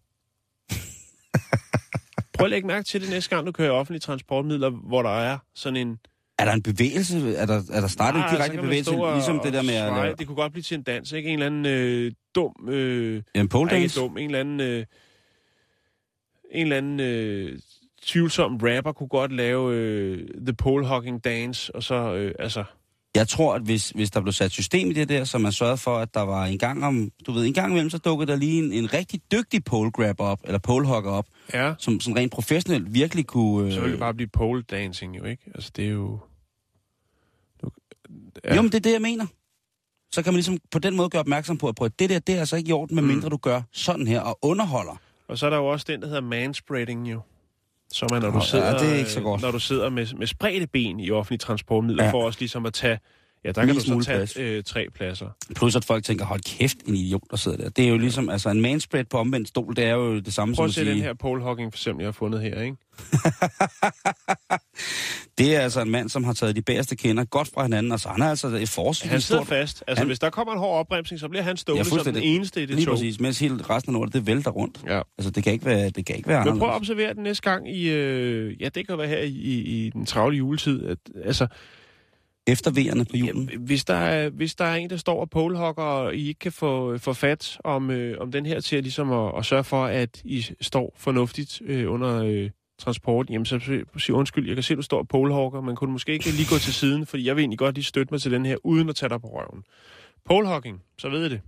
(laughs) Prøv at lægge mærke til det næste gang, du kører offentlige transportmidler, hvor der er sådan en... Er der en bevægelse? Er der, er der startet en Ah, så direkte bevægelse? og- Ligesom det der med lave... Det kunne godt blive til en dans, ikke? En eller anden øh, dum... Øh, En pole Nej, ikke dance? dum. En eller anden, øh, en eller anden øh, tvivlsom rapper kunne godt lave øh, The Pole Hogging Dance, og så, øh, altså... Jeg tror, at hvis, hvis der blev sat system i det der, så man sørgede for, at der var en gang om... Du ved, en gang imellem, så dukkede der lige en, en rigtig dygtig pole grabber op, eller pole hogger op, Ja, som, som rent professionelt virkelig kunne... Øh... så ville det bare blive pole dancing jo, ikke? Altså, det er jo... Nu, Ja. Jo, men det er det, jeg mener. Så kan man ligesom på den måde gøre opmærksom på, at prøv, det der, det er altså ikke i orden, Mm. medmindre du gør sådan her og underholder. Og så er der jo også den, der hedder manspreading jo. Som er, når Nå, du ja, sidder, det er ikke så godt. når du sidder med, med spredte ben i offentlige transportmidler, Ja. ja. for også ligesom at tage... Ja, der kan du så tage plads. øh, tre pladser. Plus at folk tænker, hold kæft, en idiot, der sidder der. Det er jo ligesom, altså en manspread på omvendt stol, det er jo det samme Prøv som at at se sige... den her pole hogging, for eksempel, jeg har fundet her, ikke? (laughs) Det er altså en mand, som har taget de bagerste kender godt fra hinanden, og så han er altså et forholdsvis Han sidder stort... fast. Altså, Han- hvis der kommer en hård opbremsning, så bliver han stående Ja, som den eneste i det Lige tog. præcis, mens hele resten af lortet, det vælter rundt. Ja. Altså, det kan ikke være, det kan ikke være Men prøv at observere den næste gang i... Øh, ja, det kan være her i, i, i den travle juletid. At, altså, Efter V'erne på julen. ja, hvis, der er, hvis der er en, der står og polehogger, og I ikke kan få, få fat om, øh, om den her til ligesom at, at sørge for, at I står fornuftigt øh, under øh, transport, jamen så sig- undskyld, jeg kan se, at du står polehawker, men kunne du måske ikke lige gå til siden, fordi jeg vil egentlig godt lige støtte mig til den her, uden at tage dig på røven. Polehawking, så ved I det.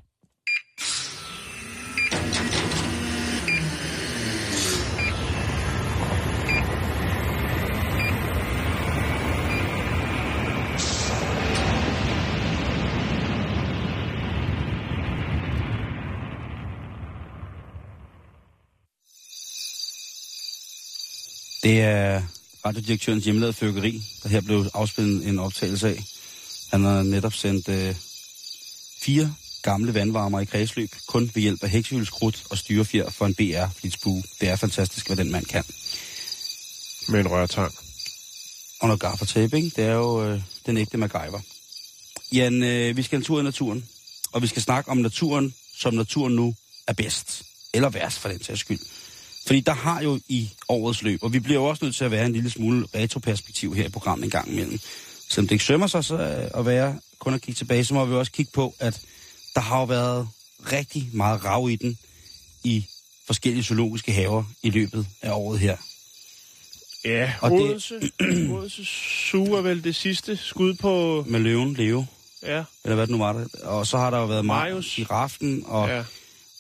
Det er radiodirektørens hjemmelavede fyrkeri, der her blev afspillet en optagelse af. Han har netop sendt øh, fire gamle vandvarmer i kredsløb, kun ved hjælp af heksehjulskrudt og styrefjer for en BR-flitsbue. Det er fantastisk, hvad den mand kan. Med en rørtang. Og noget gaffertape, ikke? Det er jo øh, den ægte MacGyver. Jan, øh, vi skal en tur i naturen. Og vi skal snakke om naturen, som naturen nu er bedst. Eller værst, for den sags skyld. Fordi der har jo i årets løb, og vi bliver jo også nødt til at være en lille smule retroperspektiv her i programmet en gang imellem. Selvom det ikke sømmer sig så øh, at være kun at kigge tilbage, så må vi også kigge på, at der har jo været rigtig meget rav i den i forskellige zoologiske haver i løbet af året her. Ja, Og det- Odense, (clears throat) Odense Zoo er vel det sidste skud på... Med løven, Leo, Ja, eller hvad det nu var det. Og så har der jo været Marius. Giraffen, og, ja.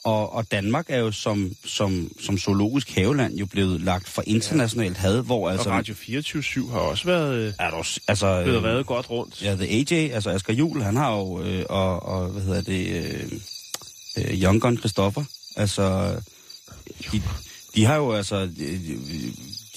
Og, og Danmark er jo som, som, som zoologisk haveland jo blevet lagt for internationalt had, hvor Og altså... Radio 24 har også været, øh, er s- altså, blevet øh, reddet godt rundt. Ja, The AJ, altså Asger Juhl, han har jo, øh, og, og hvad hedder det, øh, øh, Young Gun Christoffer, altså, de, de har jo altså, de,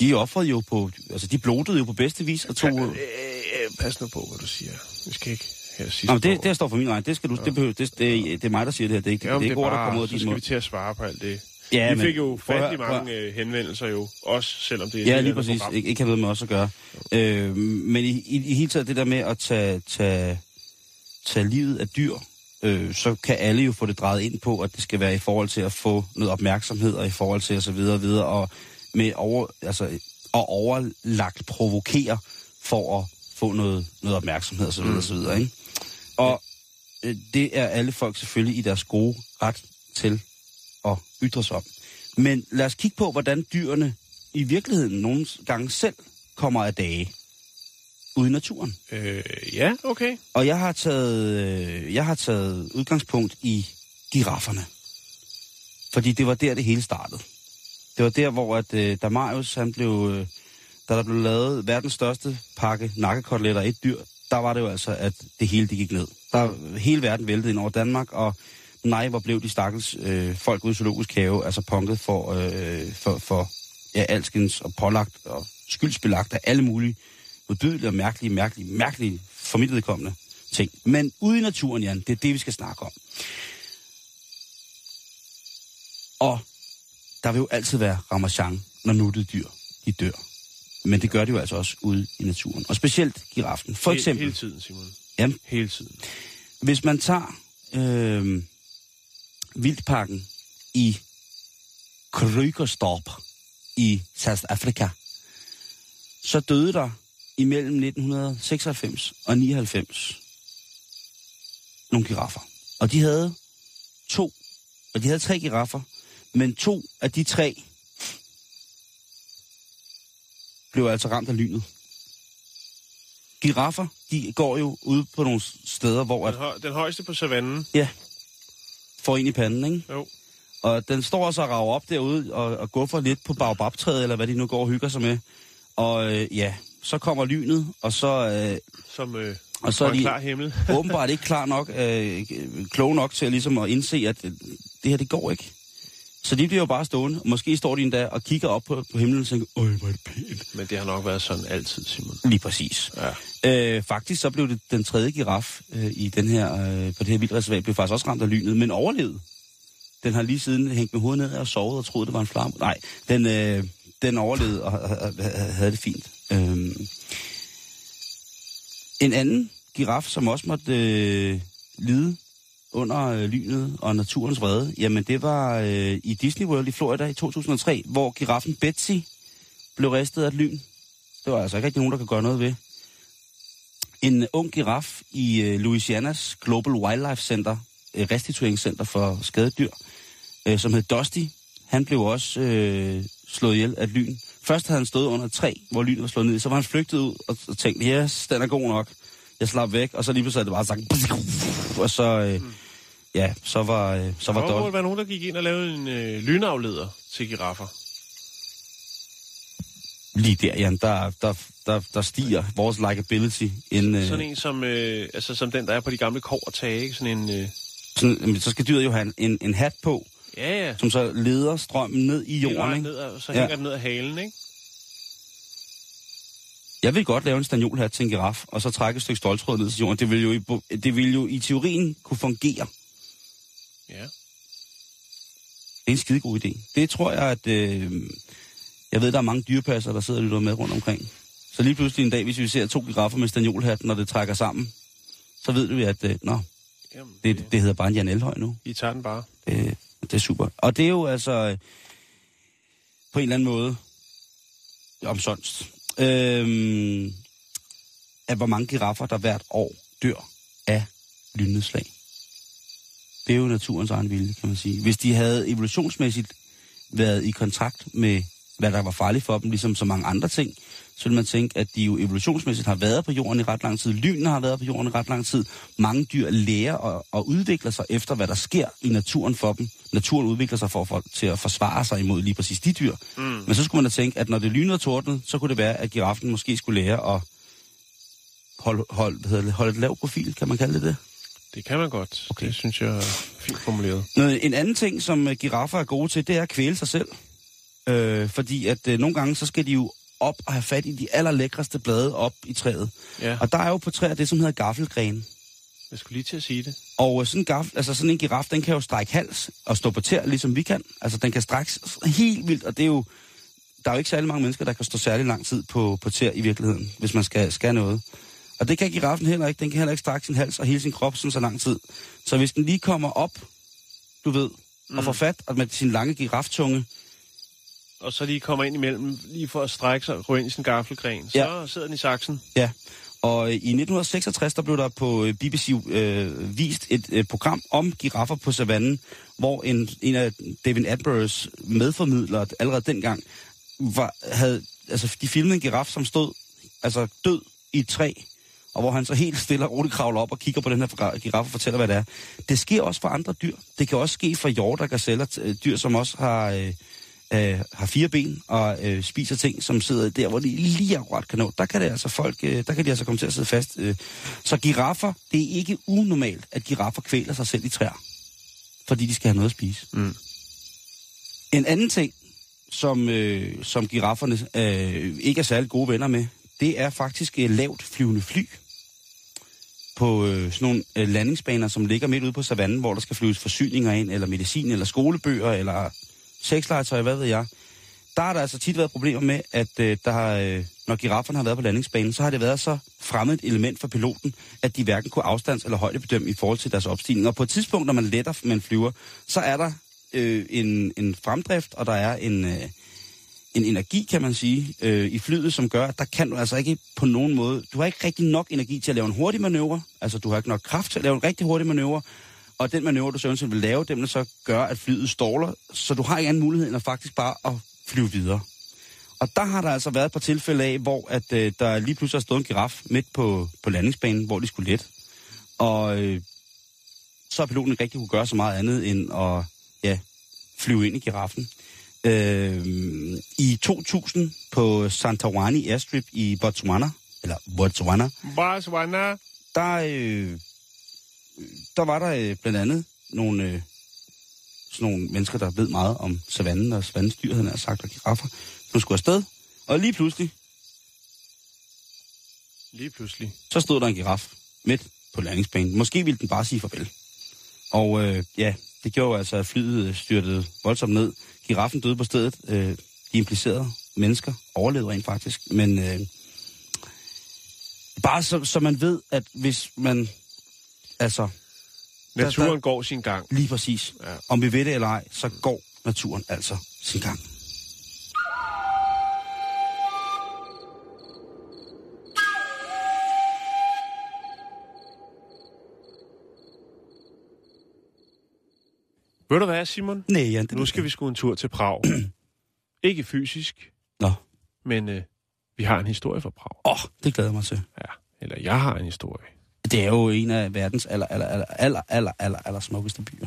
de offrede jo på, altså de blodede jo på bedste vis og tog... Øh, øh, pas nu på, hvad du siger. Vi skal ikke her Nå, det, det står for min regning. Det skal du, det, behøver, det, det, det, er mig, der siger det her. Det er ikke, Ja, det er ikke ord, der kommer ud af så din skal mund. vi til at svare på alt det. Ja, vi men fik jo prøv høre, mange øh, henvendelser jo, også selvom det er Ja, lige præcis. program. Ikke, ikke har noget med os at gøre. Øh, men i, i, i hele taget det der med at tage, tage, tage livet af dyr, øh, så kan alle jo få det drejet ind på, at det skal være i forhold til at få noget opmærksomhed, og i forhold til osv. Og, videre, og med over, altså, og overlagt provokere for at få noget, noget opmærksomhed osv. Mm. osv. Ikke? Og øh, det er alle folk selvfølgelig i deres gode ret til at ytre sig om. Men lad os kigge på, hvordan dyrene i virkeligheden nogle gange selv kommer af dage ude i naturen. Øh, ja, okay. Og jeg har taget, øh, jeg har taget udgangspunkt i girafferne. Fordi det var der, det hele startede. Det var der, hvor at, øh, da Marius, han blev, øh, da der blev lavet verdens største pakke nakkekoteletter af et dyr, der var det jo altså, at det hele det gik ned. Der hele verden væltede ind over Danmark, og nej, hvor blev de stakkels øh, folk ude i zoologisk have, altså punket for, øh, for, for ja, alskens og pålagt og skyldsbelagt af alle mulige modbydelige og mærkelige, mærkelige, mærkelige formiddelkommende ting. Men ude i naturen, Jan, det er det, vi skal snakke om. Og der vil jo altid være ramachan, når nuttede dyr, de dør. Men det gør de jo altså også ude i naturen. Og specielt giraffen. For eksempel, Hele tiden, Simon. Jamen. Hele tiden. hvis man tager øh, vildpakken i Krugerstorp i South Africa, så døde der imellem 1996 og 99 nogle giraffer. Og de havde to, og de havde tre giraffer, men to af de tre blev altså ramt af lynet. Giraffer, de går jo ude på nogle steder, hvor at Den, hø- den højeste på savannen. Ja. Får ind i panden, ikke? Jo. Og den står så og rager op derude og, og guffer lidt på baobabtræet, eller hvad de nu går og hygger sig med. Og øh, ja, så kommer lynet, og så, øh, Som øh, og så er en de klar himmel. åbenbart ikke klar nok, øh, kloge nok til at, ligesom at indse, at øh, det her, det går ikke. Så de bliver jo bare stående, og måske står de endda og kigger op på, på himlen og tænker, øj, hvor er det pænt. Men det har nok været sådan altid, Simon. Lige præcis. Ja. Øh, faktisk så blev det den tredje giraf øh, i den her, øh, på det her vildreservat, blev faktisk også ramt af lynet, men overlevede. Den har lige siden hængt med hovedet ned og sovet og troede, det var en flamme. Nej, den, øh, den overlevede og, og, og, og havde det fint. Øh, en anden giraf, som også måtte øh, lide under øh, lynet og naturens vrede, jamen det var øh, i Disney World i Florida i 2003, hvor giraffen Betsy blev ristet af et lyn. Det var altså ikke rigtig nogen, der kan gøre noget ved. En ung giraf i øh, Louisianas Global Wildlife Center, øh, restitueringscenter for skadedyr, øh, som hed Dusty, han blev også øh, slået ihjel af et lyn. Først havde han stået under et træ, hvor lynet var slået ned. Så var han flygtet ud og, og tænkte, yes, den er god nok. Jeg slap væk, og så lige pludselig er det bare sagt... (laughs) Og så, øh, mm ja, så var, øh, så var Der må Dusty... være nogen, der gik ind og lavede en øh, lynafleder til giraffer. Lige der, Jan, der, der, der, der stiger vores likability. En, øh, Sådan en som, øh, altså, som den, der er på de gamle kovertage, ikke? Sådan en... Øh, sådan, så skal dyret jo have en, en hat på, ja, ja. som så leder strømmen ned i jorden. Ikke? ned, og så Ja. hænger den ned af halen, ikke? Jeg vil godt lave en stanjolhat til en giraf, og så trække et stykke stoltråd ned til jorden. Det vil jo i, det vil jo i teorien kunne fungere. Ja. Det er en skidegod idé. Det tror jeg, at... Øh, jeg ved, der er mange dyrepasser, der sidder og lytter med rundt omkring. Så lige pludselig en dag, hvis vi ser to giraffer med stanjolhat, når det trækker sammen, så ved du, at øh, nå, Jamen, det, det hedder bare en Jan Elhøj nu. I tager den bare. Det, det er super. Og det er jo altså øh, på en eller anden måde omsonst. Øhm, at hvor mange giraffer, der hvert år dør af lynnedslag. Det er jo naturens egen vilje, kan man sige. Hvis de havde evolutionsmæssigt været i kontakt med, hvad der var farligt for dem, ligesom så mange andre ting, så vil man tænke, at de jo evolutionsmæssigt har været på jorden i ret lang tid. Lynene har været på jorden i ret lang tid. Mange dyr lærer og, og udvikler sig efter, hvad der sker i naturen for dem. Naturen udvikler sig for, for til at forsvare sig imod lige præcis de dyr. Mm. Men så skulle man da tænke, at når det lynede og tordnede, så kunne det være, at giraffen måske skulle lære at holde, hold, hvad hedder det, holde et lav profil, kan man kalde det det? Det kan man godt. Okay. Det synes jeg er fint formuleret. Noget, en anden ting, som øh, giraffer er gode til, det er at kvæle sig selv. Øh, fordi at øh, nogle gange, så skal de jo op og have fat i de allerlækreste blade op i træet. Ja, Og der er jo på træer det, som hedder gaffelgren. jeg skulle lige til at sige det. Og øh, sådan en, gaf, altså sådan en giraf, den kan jo strække hals og stå på tæer, ligesom vi kan. Altså den kan strækkes helt vildt, og det er jo... Der er jo ikke særlig mange mennesker, der kan stå særlig lang tid på, på tæer i virkeligheden, hvis man skal, skal noget. Og det kan giraffen heller ikke. Den kan heller ikke strække sin hals og hele sin krop sådan så lang tid. Så hvis den lige kommer op, du ved, mm. og får fat og med sin lange giraftunge, Og så lige kommer ind imellem, lige for at strække sig og ind i sin gaffelgren. Så Ja. ja. sidder den i saksen. Ja, og øh, i 1966, der blev der på øh, BBC øh, vist et øh, program om giraffer på savannen, hvor en, en af David Attenboroughs medformidlere allerede dengang, var, havde, altså de filmede en giraf, som stod altså død i et træ, og hvor han så helt stille og roligt kravler op og kigger på den her giraf og fortæller, hvad det er. Det sker også for andre dyr. Det kan også ske for hjorter, gazeller, øh, dyr, som også har... Øh, øh, har fire ben og øh, spiser ting, som sidder der, hvor de lige akkurat kan nå. Der kan, det altså folk, øh, der kan de altså komme til at sidde fast. Øh. Så giraffer, det er ikke unormalt, at giraffer kvæler sig selv i træer, fordi de skal have noget at spise. Mm. En anden ting, som, øh, som girafferne øh, ikke er særlig gode venner med, det er faktisk øh, lavt flyvende fly på øh, sådan nogle øh, landingsbaner, som ligger midt ude på savannen, hvor der skal flyves forsyninger ind, eller medicin, eller skolebøger, eller sexlegetøj, hvad ved jeg. Der har der altså tit været problemer med, at øh, der har, øh, når girafferne har været på landingsbanen, så har det været så fremmed et element for piloten, at de hverken kunne afstands- eller højdebedømme i forhold til deres opstigning. Og på et tidspunkt, når man letter man flyver, så er der øh, en, en fremdrift, og der er en, øh, en energi, kan man sige, øh, i flyet, som gør, at der kan du altså ikke på nogen måde... Du har ikke rigtig nok energi til at lave en hurtig manøvre. Altså, du har ikke nok kraft til at lave en rigtig hurtig manøvre. Og den manøvre, du så ønsker vil lave, den vil så gøre, at flyet ståler. Så du har ikke anden mulighed end at faktisk bare at flyve videre. Og der har der altså været et par tilfælde af, hvor at, øh, der lige pludselig har stået en giraf midt på, på landingsbanen, hvor de skulle let. Og øh, så har piloten ikke rigtig kunne gøre så meget andet end at ja, flyve ind i giraffen. Øh, I 2000 på Santawani Airstrip i Botswana, eller Botswana, Botswana. der, øh, der var der øh, blandt andet nogle, øh, sådan nogle mennesker, der ved meget om savannen og savannens dyr, havde sagt, og giraffer, som skulle afsted. Og lige pludselig, Lige pludselig. så stod der en giraf midt på landingsbanen. Måske ville den bare sige farvel. Og øh, ja, det gjorde jo altså, at flyet øh, styrtede voldsomt ned. Giraffen døde på stedet. Øh, de implicerede mennesker overlevede rent faktisk. Men øh, bare så, så man ved, at hvis man... Altså, Naturen der- går sin gang. lige præcis. Ja. Om vi ved det eller ej, så går naturen altså sin gang. Ved du hvad, Simon? Nej, Jan, det Nu skal vi sgu en tur til Prag. (clears throat) Ikke fysisk, Nå, men øh, vi har en historie fra Prag. åh, det glæder jeg mig til. Ja, eller jeg har en historie. Det er jo en af verdens aller, aller, aller, aller, aller, aller, aller smukkeste byer.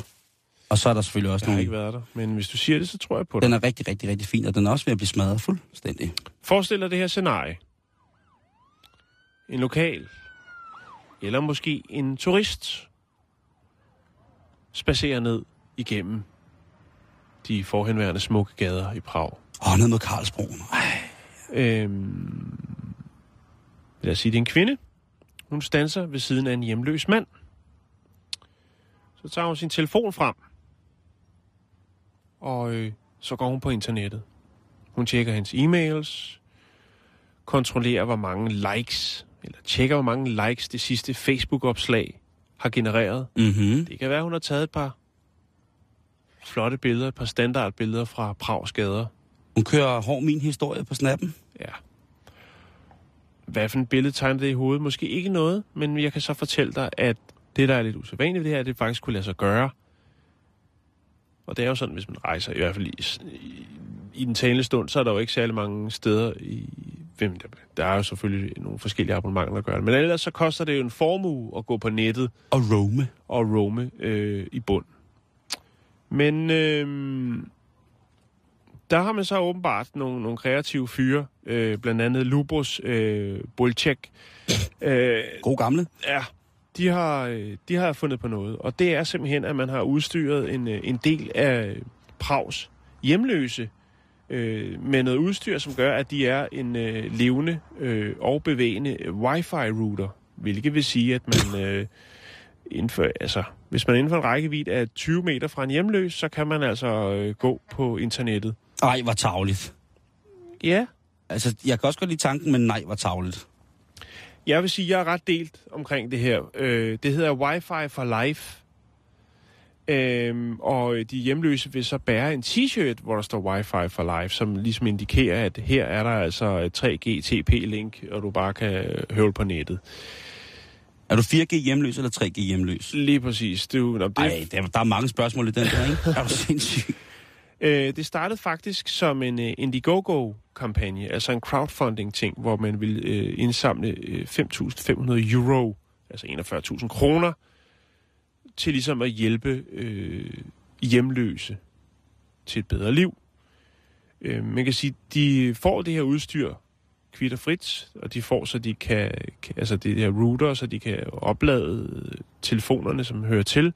Og så er der selvfølgelig også Jeg har nogle... ikke været der, men hvis du siger det, så tror jeg på det. Den er rigtig, rigtig, rigtig fin, og den er også ved at blive smadret fuldstændig. Forestil dig det her scenarie. En lokal, eller måske en turist, spacerer ned igennem de forhenværende smukke gader i Prag. Åh, ned mod Karlsbroen. Ej, Øhm, lad os sige, det er en kvinde. Hun standser ved siden af en hjemløs mand. Så tager hun sin telefon frem. Og øh, så går hun på internettet. Hun tjekker hans e-mails, kontrollerer, hvor mange likes, eller tjekker, hvor mange likes det sidste Facebook-opslag har genereret. Mm-hmm. Det kan være, hun har taget et par flotte billeder, et par standardbilleder fra Prags gader. Hun kører hård min historie på snappen. Ja. Hvad for en billede tegner det i hovedet? Måske ikke noget, men jeg kan så fortælle dig, at det, der er lidt usædvanligt ved det her, er, det faktisk kunne lade sig gøre Og det er jo sådan, hvis man rejser, i hvert fald i, i, i den talende stund, så er der jo ikke særlig mange steder i... Hvem, der, der er jo selvfølgelig nogle forskellige abonnementer, der gør det. Men ellers så koster det jo en formue at gå på nettet Og Rome. og roame øh, i bund. Men øh, der har man så åbenbart nogle, nogle kreative fyre, øh, blandt andet Lubos øh, Bolcek. Øh, God gamle. ja, de har, øh, de har fundet på noget, og det er simpelthen, at man har udstyret en, øh, en del af Prags hjemløse øh, med noget udstyr, som gør, at de er en øh, levende øh, og bevægende wifi-router, hvilket vil sige, at man øh, inden for, altså, hvis man er inden for en rækkevidde af 20 meter fra en hjemløs, så kan man altså øh, gå på internettet. Ej, hvor tavligt. Ja, Altså, jeg kan også godt lide tanken, men nej, hvor tavligt. Jeg vil sige, at jeg er ret delt omkring det her. Øh, det hedder Wi-Fi for Life. Øhm, og de hjemløse vil så bære en t-shirt, hvor der står Wi-Fi for Life, som ligesom indikerer, at her er der altså et 3G TP-link, og du bare kan høvle på nettet. Er du 4G hjemløs eller 3G hjemløs? Lige præcis. Du, nå, det, Ej, der, der er mange spørgsmål i den der, ikke? Er du (laughs) sindssyg? Øh, det startede faktisk som en uh, Indiegogo-kampagne, altså en crowdfunding-ting, hvor man ville uh, indsamle uh, 5.500 euro, altså 41.000 kroner, til ligesom at hjælpe uh, hjemløse til et bedre liv. Uh, man kan sige, de får det her udstyr kvitt og de får, så de kan, kan altså det her router, så de kan oplade telefonerne, som hører til,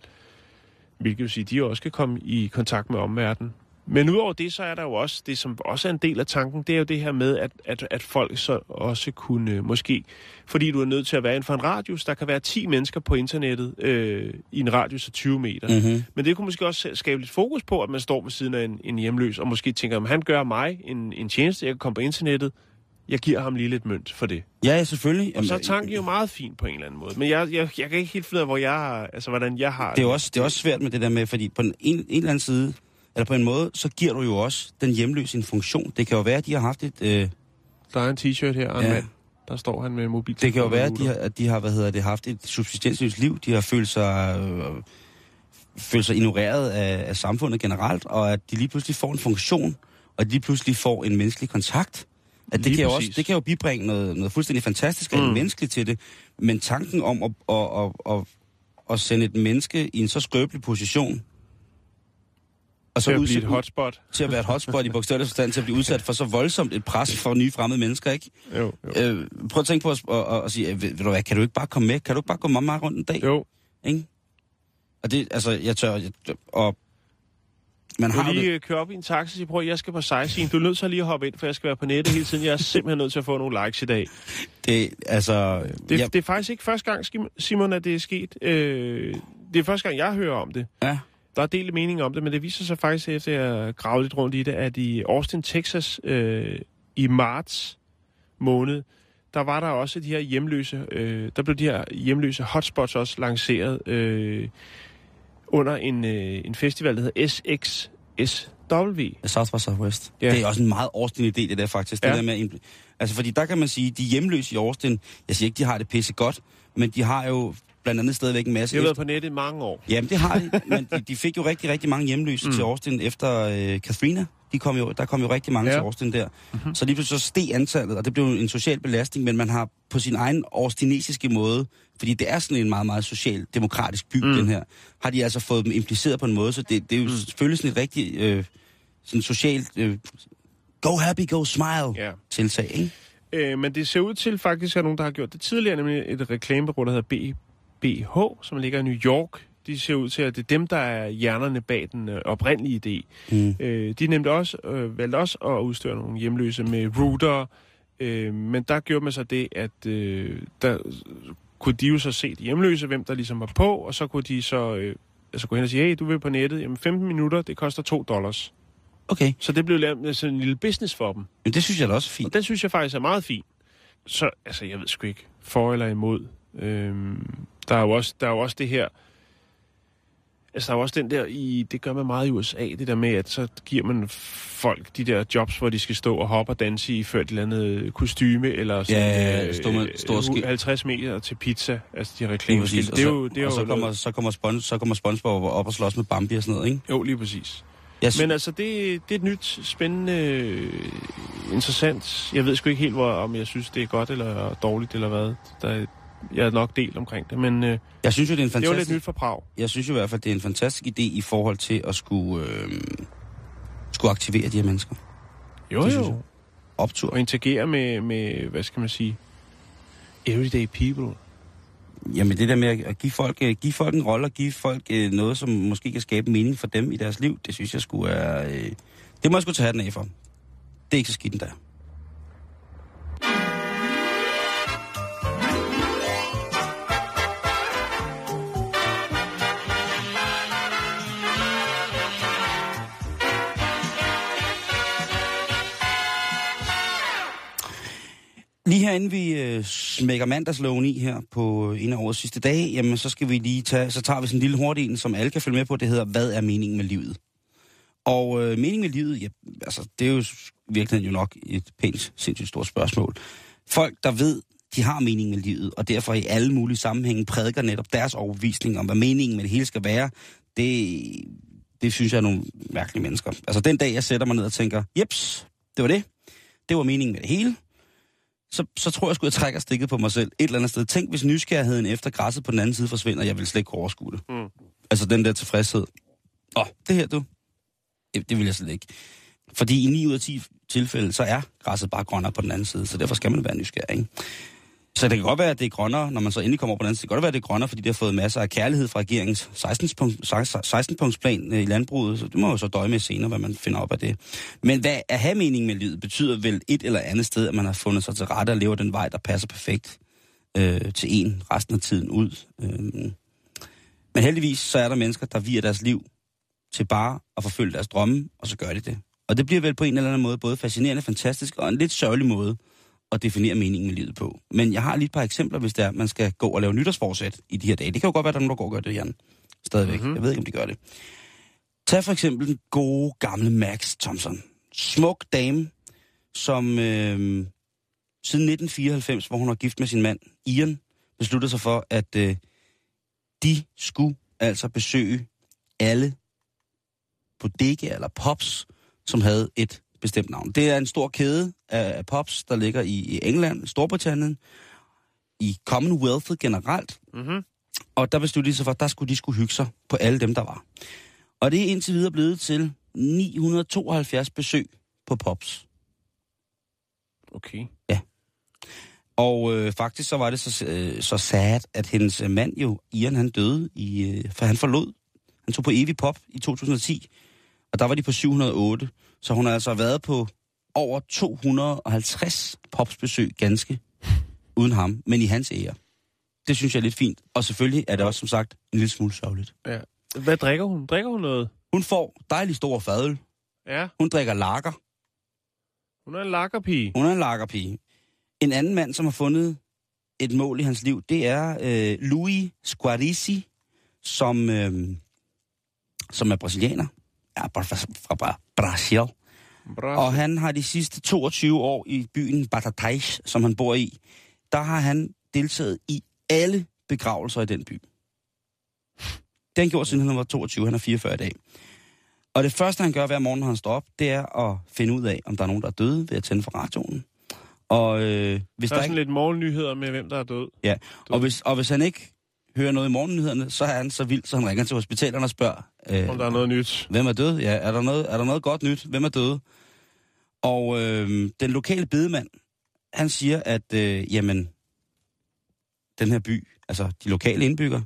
hvilket vil sige, at de også kan komme i kontakt med omverdenen. Men udover det, så er der jo også, det som også er en del af tanken, det er jo det her med, at, at, at folk så også kunne øh, måske, fordi du er nødt til at være inden for en radius, der kan være 10 mennesker på internettet øh, i en radius af 20 meter. Mm-hmm. Men det kunne måske også skabe lidt fokus på, at man står ved siden af en, en hjemløs, og måske tænker, at han gør mig en, en tjeneste, jeg kan komme på internettet, jeg giver ham lige lidt mønt for det. Ja, ja, selvfølgelig. Og så er tanken jo meget fin på en eller anden måde. Men jeg, jeg, jeg kan ikke helt finde ud af, hvor jeg har, altså, hvordan jeg har Det er, også, det er også svært med det der med, fordi på en, en, en eller anden side, eller på en måde, så giver du jo også den hjemløse en funktion. Det kan jo være, at de har haft et... Øh, Der er en t-shirt her, og en Ja. mand. Der står han med mobil. det kan jo være, at de har, at de har hvad hedder det, haft et subsistensløst liv. De har følt sig, øh, følt sig ignoreret af, af samfundet generelt, og at de lige pludselig får en funktion, og at de lige pludselig får en menneskelig kontakt. At det, Lige kan jo også, det kan jo bibringe noget, noget fuldstændig fantastisk og mm. Menneskeligt til det. Men tanken om at, at, at, at, at sende et menneske i en så skrøbelig position, og til at blive et hotspot. til at være et hotspot i (laughs) bogstavelig forstand, til at blive udsat for så voldsomt et pres for nye fremmede mennesker, ikke? Jo, jo. Øh, prøv at tænke på at, at, at, at sige, ved, ved du hvad, kan du ikke bare komme med? Kan du ikke bare gå med mig rundt en dag? jo. Ikke? Og det, altså, jeg tør, jeg, og man har lige det, øh, køre op i en taxa og sige, prøv, jeg skal på sightseeing. Du er nødt til at lige at hoppe ind, for jeg skal være på nettet hele tiden. Jeg er simpelthen nødt til at få nogle likes i dag. det, altså, Det, ja, det er faktisk ikke første gang, Simon, at det er sket. Øh, det er første gang, jeg hører om det. ja, Der er delt mening om det, men det viser sig faktisk, efter at grave lidt rundt i det, at i Austin, Texas, øh, i marts måned, der var der også de her hjemløse, øh, der blev de her hjemløse hotspots også lanceret øh, under en, øh, en festival, der hedder SXSW. South by Southwest. Ja. Det er også en meget Austin idé, det der faktisk. Det Ja. der med, altså, fordi der kan man sige, de hjemløse i Austin, jeg siger ikke, de har det pisse godt, men de har jo blandt andet stadigvæk en masse... Jeg har været på nettet i mange år. Jamen, det har de, men de, de fik jo rigtig, rigtig mange hjemløse mm. til Austin efter øh, Katrina. De kom jo, der kom jo rigtig mange Ja. til Austin der. Mm-hmm. Så lige pludselig så steg antallet, og det blev en social belastning, men man har på sin egen austinesiske måde, fordi det er sådan en meget, meget social, demokratisk by, mm. den her, har de altså fået dem impliceret på en måde, så det, det er jo mm. selvfølgelig sådan et rigtig øh, sådan socialt øh, go happy, go smile Ja. tiltag, ikke? Øh, men det ser ud til faktisk, at nogen, der har gjort det tidligere, nemlig et reklamebureau, der hedder BBH, som ligger i New York. De ser ud til, at det er dem, der er hjernerne bag den øh, oprindelige idé. Mm. Øh, de nemlig også, øh, valgte også at udstyre nogle hjemløse med router, øh, men der gjorde man så det, at øh, der kunne de jo så se de hjemløse, hvem der ligesom var på, og så kunne de så øh, altså gå hen og sige, hey, du vil på nettet, jamen 15 minutter, det koster 2 dollars. Okay, Så det blev lavet sådan en lille business for dem. men det synes jeg da også er Og fint. den synes jeg faktisk er meget fin. Så, altså, jeg ved sgu ikke, for eller imod. Øhm, der, er jo også, der er jo også det her... Altså, der er jo også den der i, det gør man meget i USA, det der med, at så giver man folk de der jobs, hvor de skal stå og hoppe og danse i ført et eller andet kostyme, eller sådan, Ja, øh, stå med øh, ski- 50 meter til pizza, altså de præcis. Det er jo, det er og jo så kommer, noget- så kommer, Spons, så kommer SpongeBob op og slås med Bambi og sådan noget, ikke? Jo, lige præcis. Jeg, Men altså, det, det er et nyt, spændende, interessant. Jeg ved sgu ikke helt, hvor, om jeg synes, det er godt eller dårligt, eller hvad. Der, er- jeg er nok delt omkring det, men øh, jeg synes jo, det er en det er jo fantastisk... lidt nyt for Prag. jeg synes jo i hvert fald, det er en fantastisk idé i forhold til at skulle, øh, skulle aktivere de her mennesker. Jo, Det jo. Optur. Og interagere med, med, hvad skal man sige, everyday people. Jamen det der med at give folk, øh, give folk en rolle og give folk øh, noget, som måske kan skabe mening for dem i deres liv, det synes jeg skulle er... Øh, det må jeg sgu tage den af for. Det er ikke så skidt endda. Lige herinde vi øh, smækker mandagsloven i her på øh, en af årets sidste dage, jamen så skal vi lige tage, så tager vi sådan en lille hurtig en, som alle kan følge med på, det hedder, hvad er meningen med livet? Og øh, meningen med livet, ja, altså det er jo virkelig jo nok et pænt, sindssygt stort spørgsmål. Folk, der ved, de har mening med livet, og derfor i alle mulige sammenhænge prædiker netop deres overbevisning om, hvad meningen med det hele skal være, det, det synes jeg er nogle mærkelige mennesker. Altså den dag, jeg sætter mig ned og tænker, jeps, det var det. Det var meningen med det hele så, så tror jeg sgu, jeg trækker stikket på mig selv et eller andet sted. Tænk, hvis nysgerrigheden efter græsset på den anden side forsvinder, jeg vil slet ikke overskue det. Mm. Altså den der tilfredshed. Åh, det her du, det, det vil jeg slet ikke. Fordi i 9 ud af 10 tilfælde, så er græsset bare grønnere på den anden side, så derfor skal man være nysgerrig. Ikke? Så det kan godt være, at det er grønnere, når man så endelig kommer på den anden side. Det kan godt være, at det er grønnere, fordi det har fået masser af kærlighed fra regeringens 16-punktsplan øh, i landbruget. Så det må jo så døje med senere, hvad man finder op af det. Men hvad at have mening med livet betyder vel et eller andet sted, at man har fundet sig til rette og lever den vej, der passer perfekt øh, til en resten af tiden ud. Øh. Men heldigvis så er der mennesker, der viger deres liv til bare at forfølge deres drømme, og så gør de det. Og det bliver vel på en eller anden måde både fascinerende, fantastisk og en lidt sørgelig måde at definere meningen med livet på. Men jeg har lige et par eksempler, hvis er, at man skal gå og lave nytårsforsæt i de her dage. Det kan jo godt være, at der er nogen, der går og gør det, Jan. Stadigvæk. Mm-hmm. Jeg ved ikke, om de gør det. Tag for eksempel den gode, gamle Max Thompson. Smuk dame, som øh, siden 1994, hvor hun var gift med sin mand, Ian, besluttede sig for, at øh, de skulle altså besøge alle bodegaer eller pops, som havde et bestemt navn. Det er en stor kæde af af pops, der ligger i, i England, Storbritannien, i Commonwealth generelt. Mm-hmm. Og der besluttede de sig for, at der skulle de skulle hygge sig på alle dem, der var. Og det er indtil videre blevet til 972 besøg på pops. Okay. Og øh, faktisk så var det så, øh, så sad, at hendes øh, mand jo, Ian, han døde, i, øh, for han forlod. Han tog på evig pop i 2010, og der var de på 708. Så hun har altså været på over 250 popsbesøg ganske uden ham, men i hans ære. Det synes jeg er lidt fint. Og selvfølgelig er det også, som sagt, en lille smule sørgeligt. Ja. Hvad drikker hun? Drikker hun noget? Hun får dejlig stor fadøl. Ja. Hun drikker lager. Hun er en lakkerpige. Hun er en lagerpige. En anden mand, som har fundet et mål i hans liv, det er øh, Louis Squarisi, som, øh, som er brasilianer. Ja, fra, Brasil. Bra. Og han har de sidste 22 år i byen Batatais, som han bor i, der har han deltaget i alle begravelser i den by. Han gjort, siden han var 22. Han er 44 i dag. Og det første, han gør hver morgen, når han står op, det er at finde ud af, om der er nogen, der er døde ved at tænde for radioen. Og øh, hvis Der der, er sådan ikke... lidt morgennyheder med, hvem der er død. Ja, og hvis, og hvis han ikke hører noget i morgennyhederne, så er han så vild, så han ringer til hospitalerne og spørger, øh, Om der er noget nyt. Hvem er død? Ja, er der noget, er der noget godt nyt? Hvem er død? Og øh, den lokale bedemand, han siger, at øh, jamen, den her by, altså de lokale indbyggere,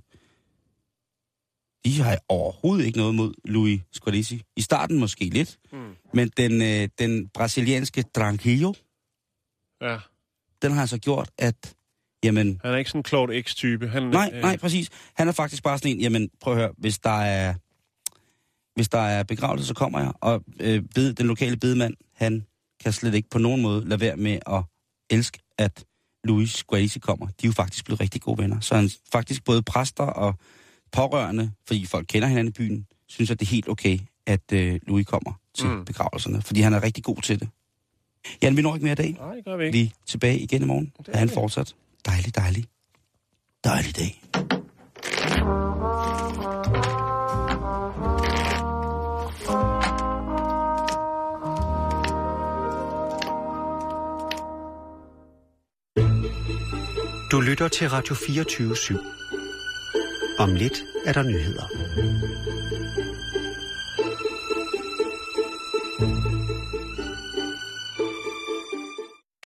de har overhovedet ikke noget mod Louis Squarisi. I starten måske lidt, Mm. men den, øh, den brasilianske Tranquillo, Ja. den har altså gjort, at jamen... Han er ikke sådan en Claude X-type. Han, nej, øh... nej, præcis. Han er faktisk bare sådan en, jamen prøv at høre, hvis der er, hvis der er begravelse, så kommer jeg. Og øh, bed, den lokale bedemand, han kan slet ikke på nogen måde lade være med at elske, at Louis Gracie kommer. De er jo faktisk blevet rigtig gode venner. Så han faktisk både præster og pårørende, fordi folk kender hinanden i byen, synes, at det er helt okay, at øh, Louis kommer til mm. begravelserne, fordi han er rigtig god til det. Jan, vi når ikke mere i dag. Nej, det gør vi ikke. Vi er tilbage igen i morgen. Det er han fortsat dejlig, dejlig, dejlig dag. Du lytter til Radio 24 /7. Om lidt er der nyheder.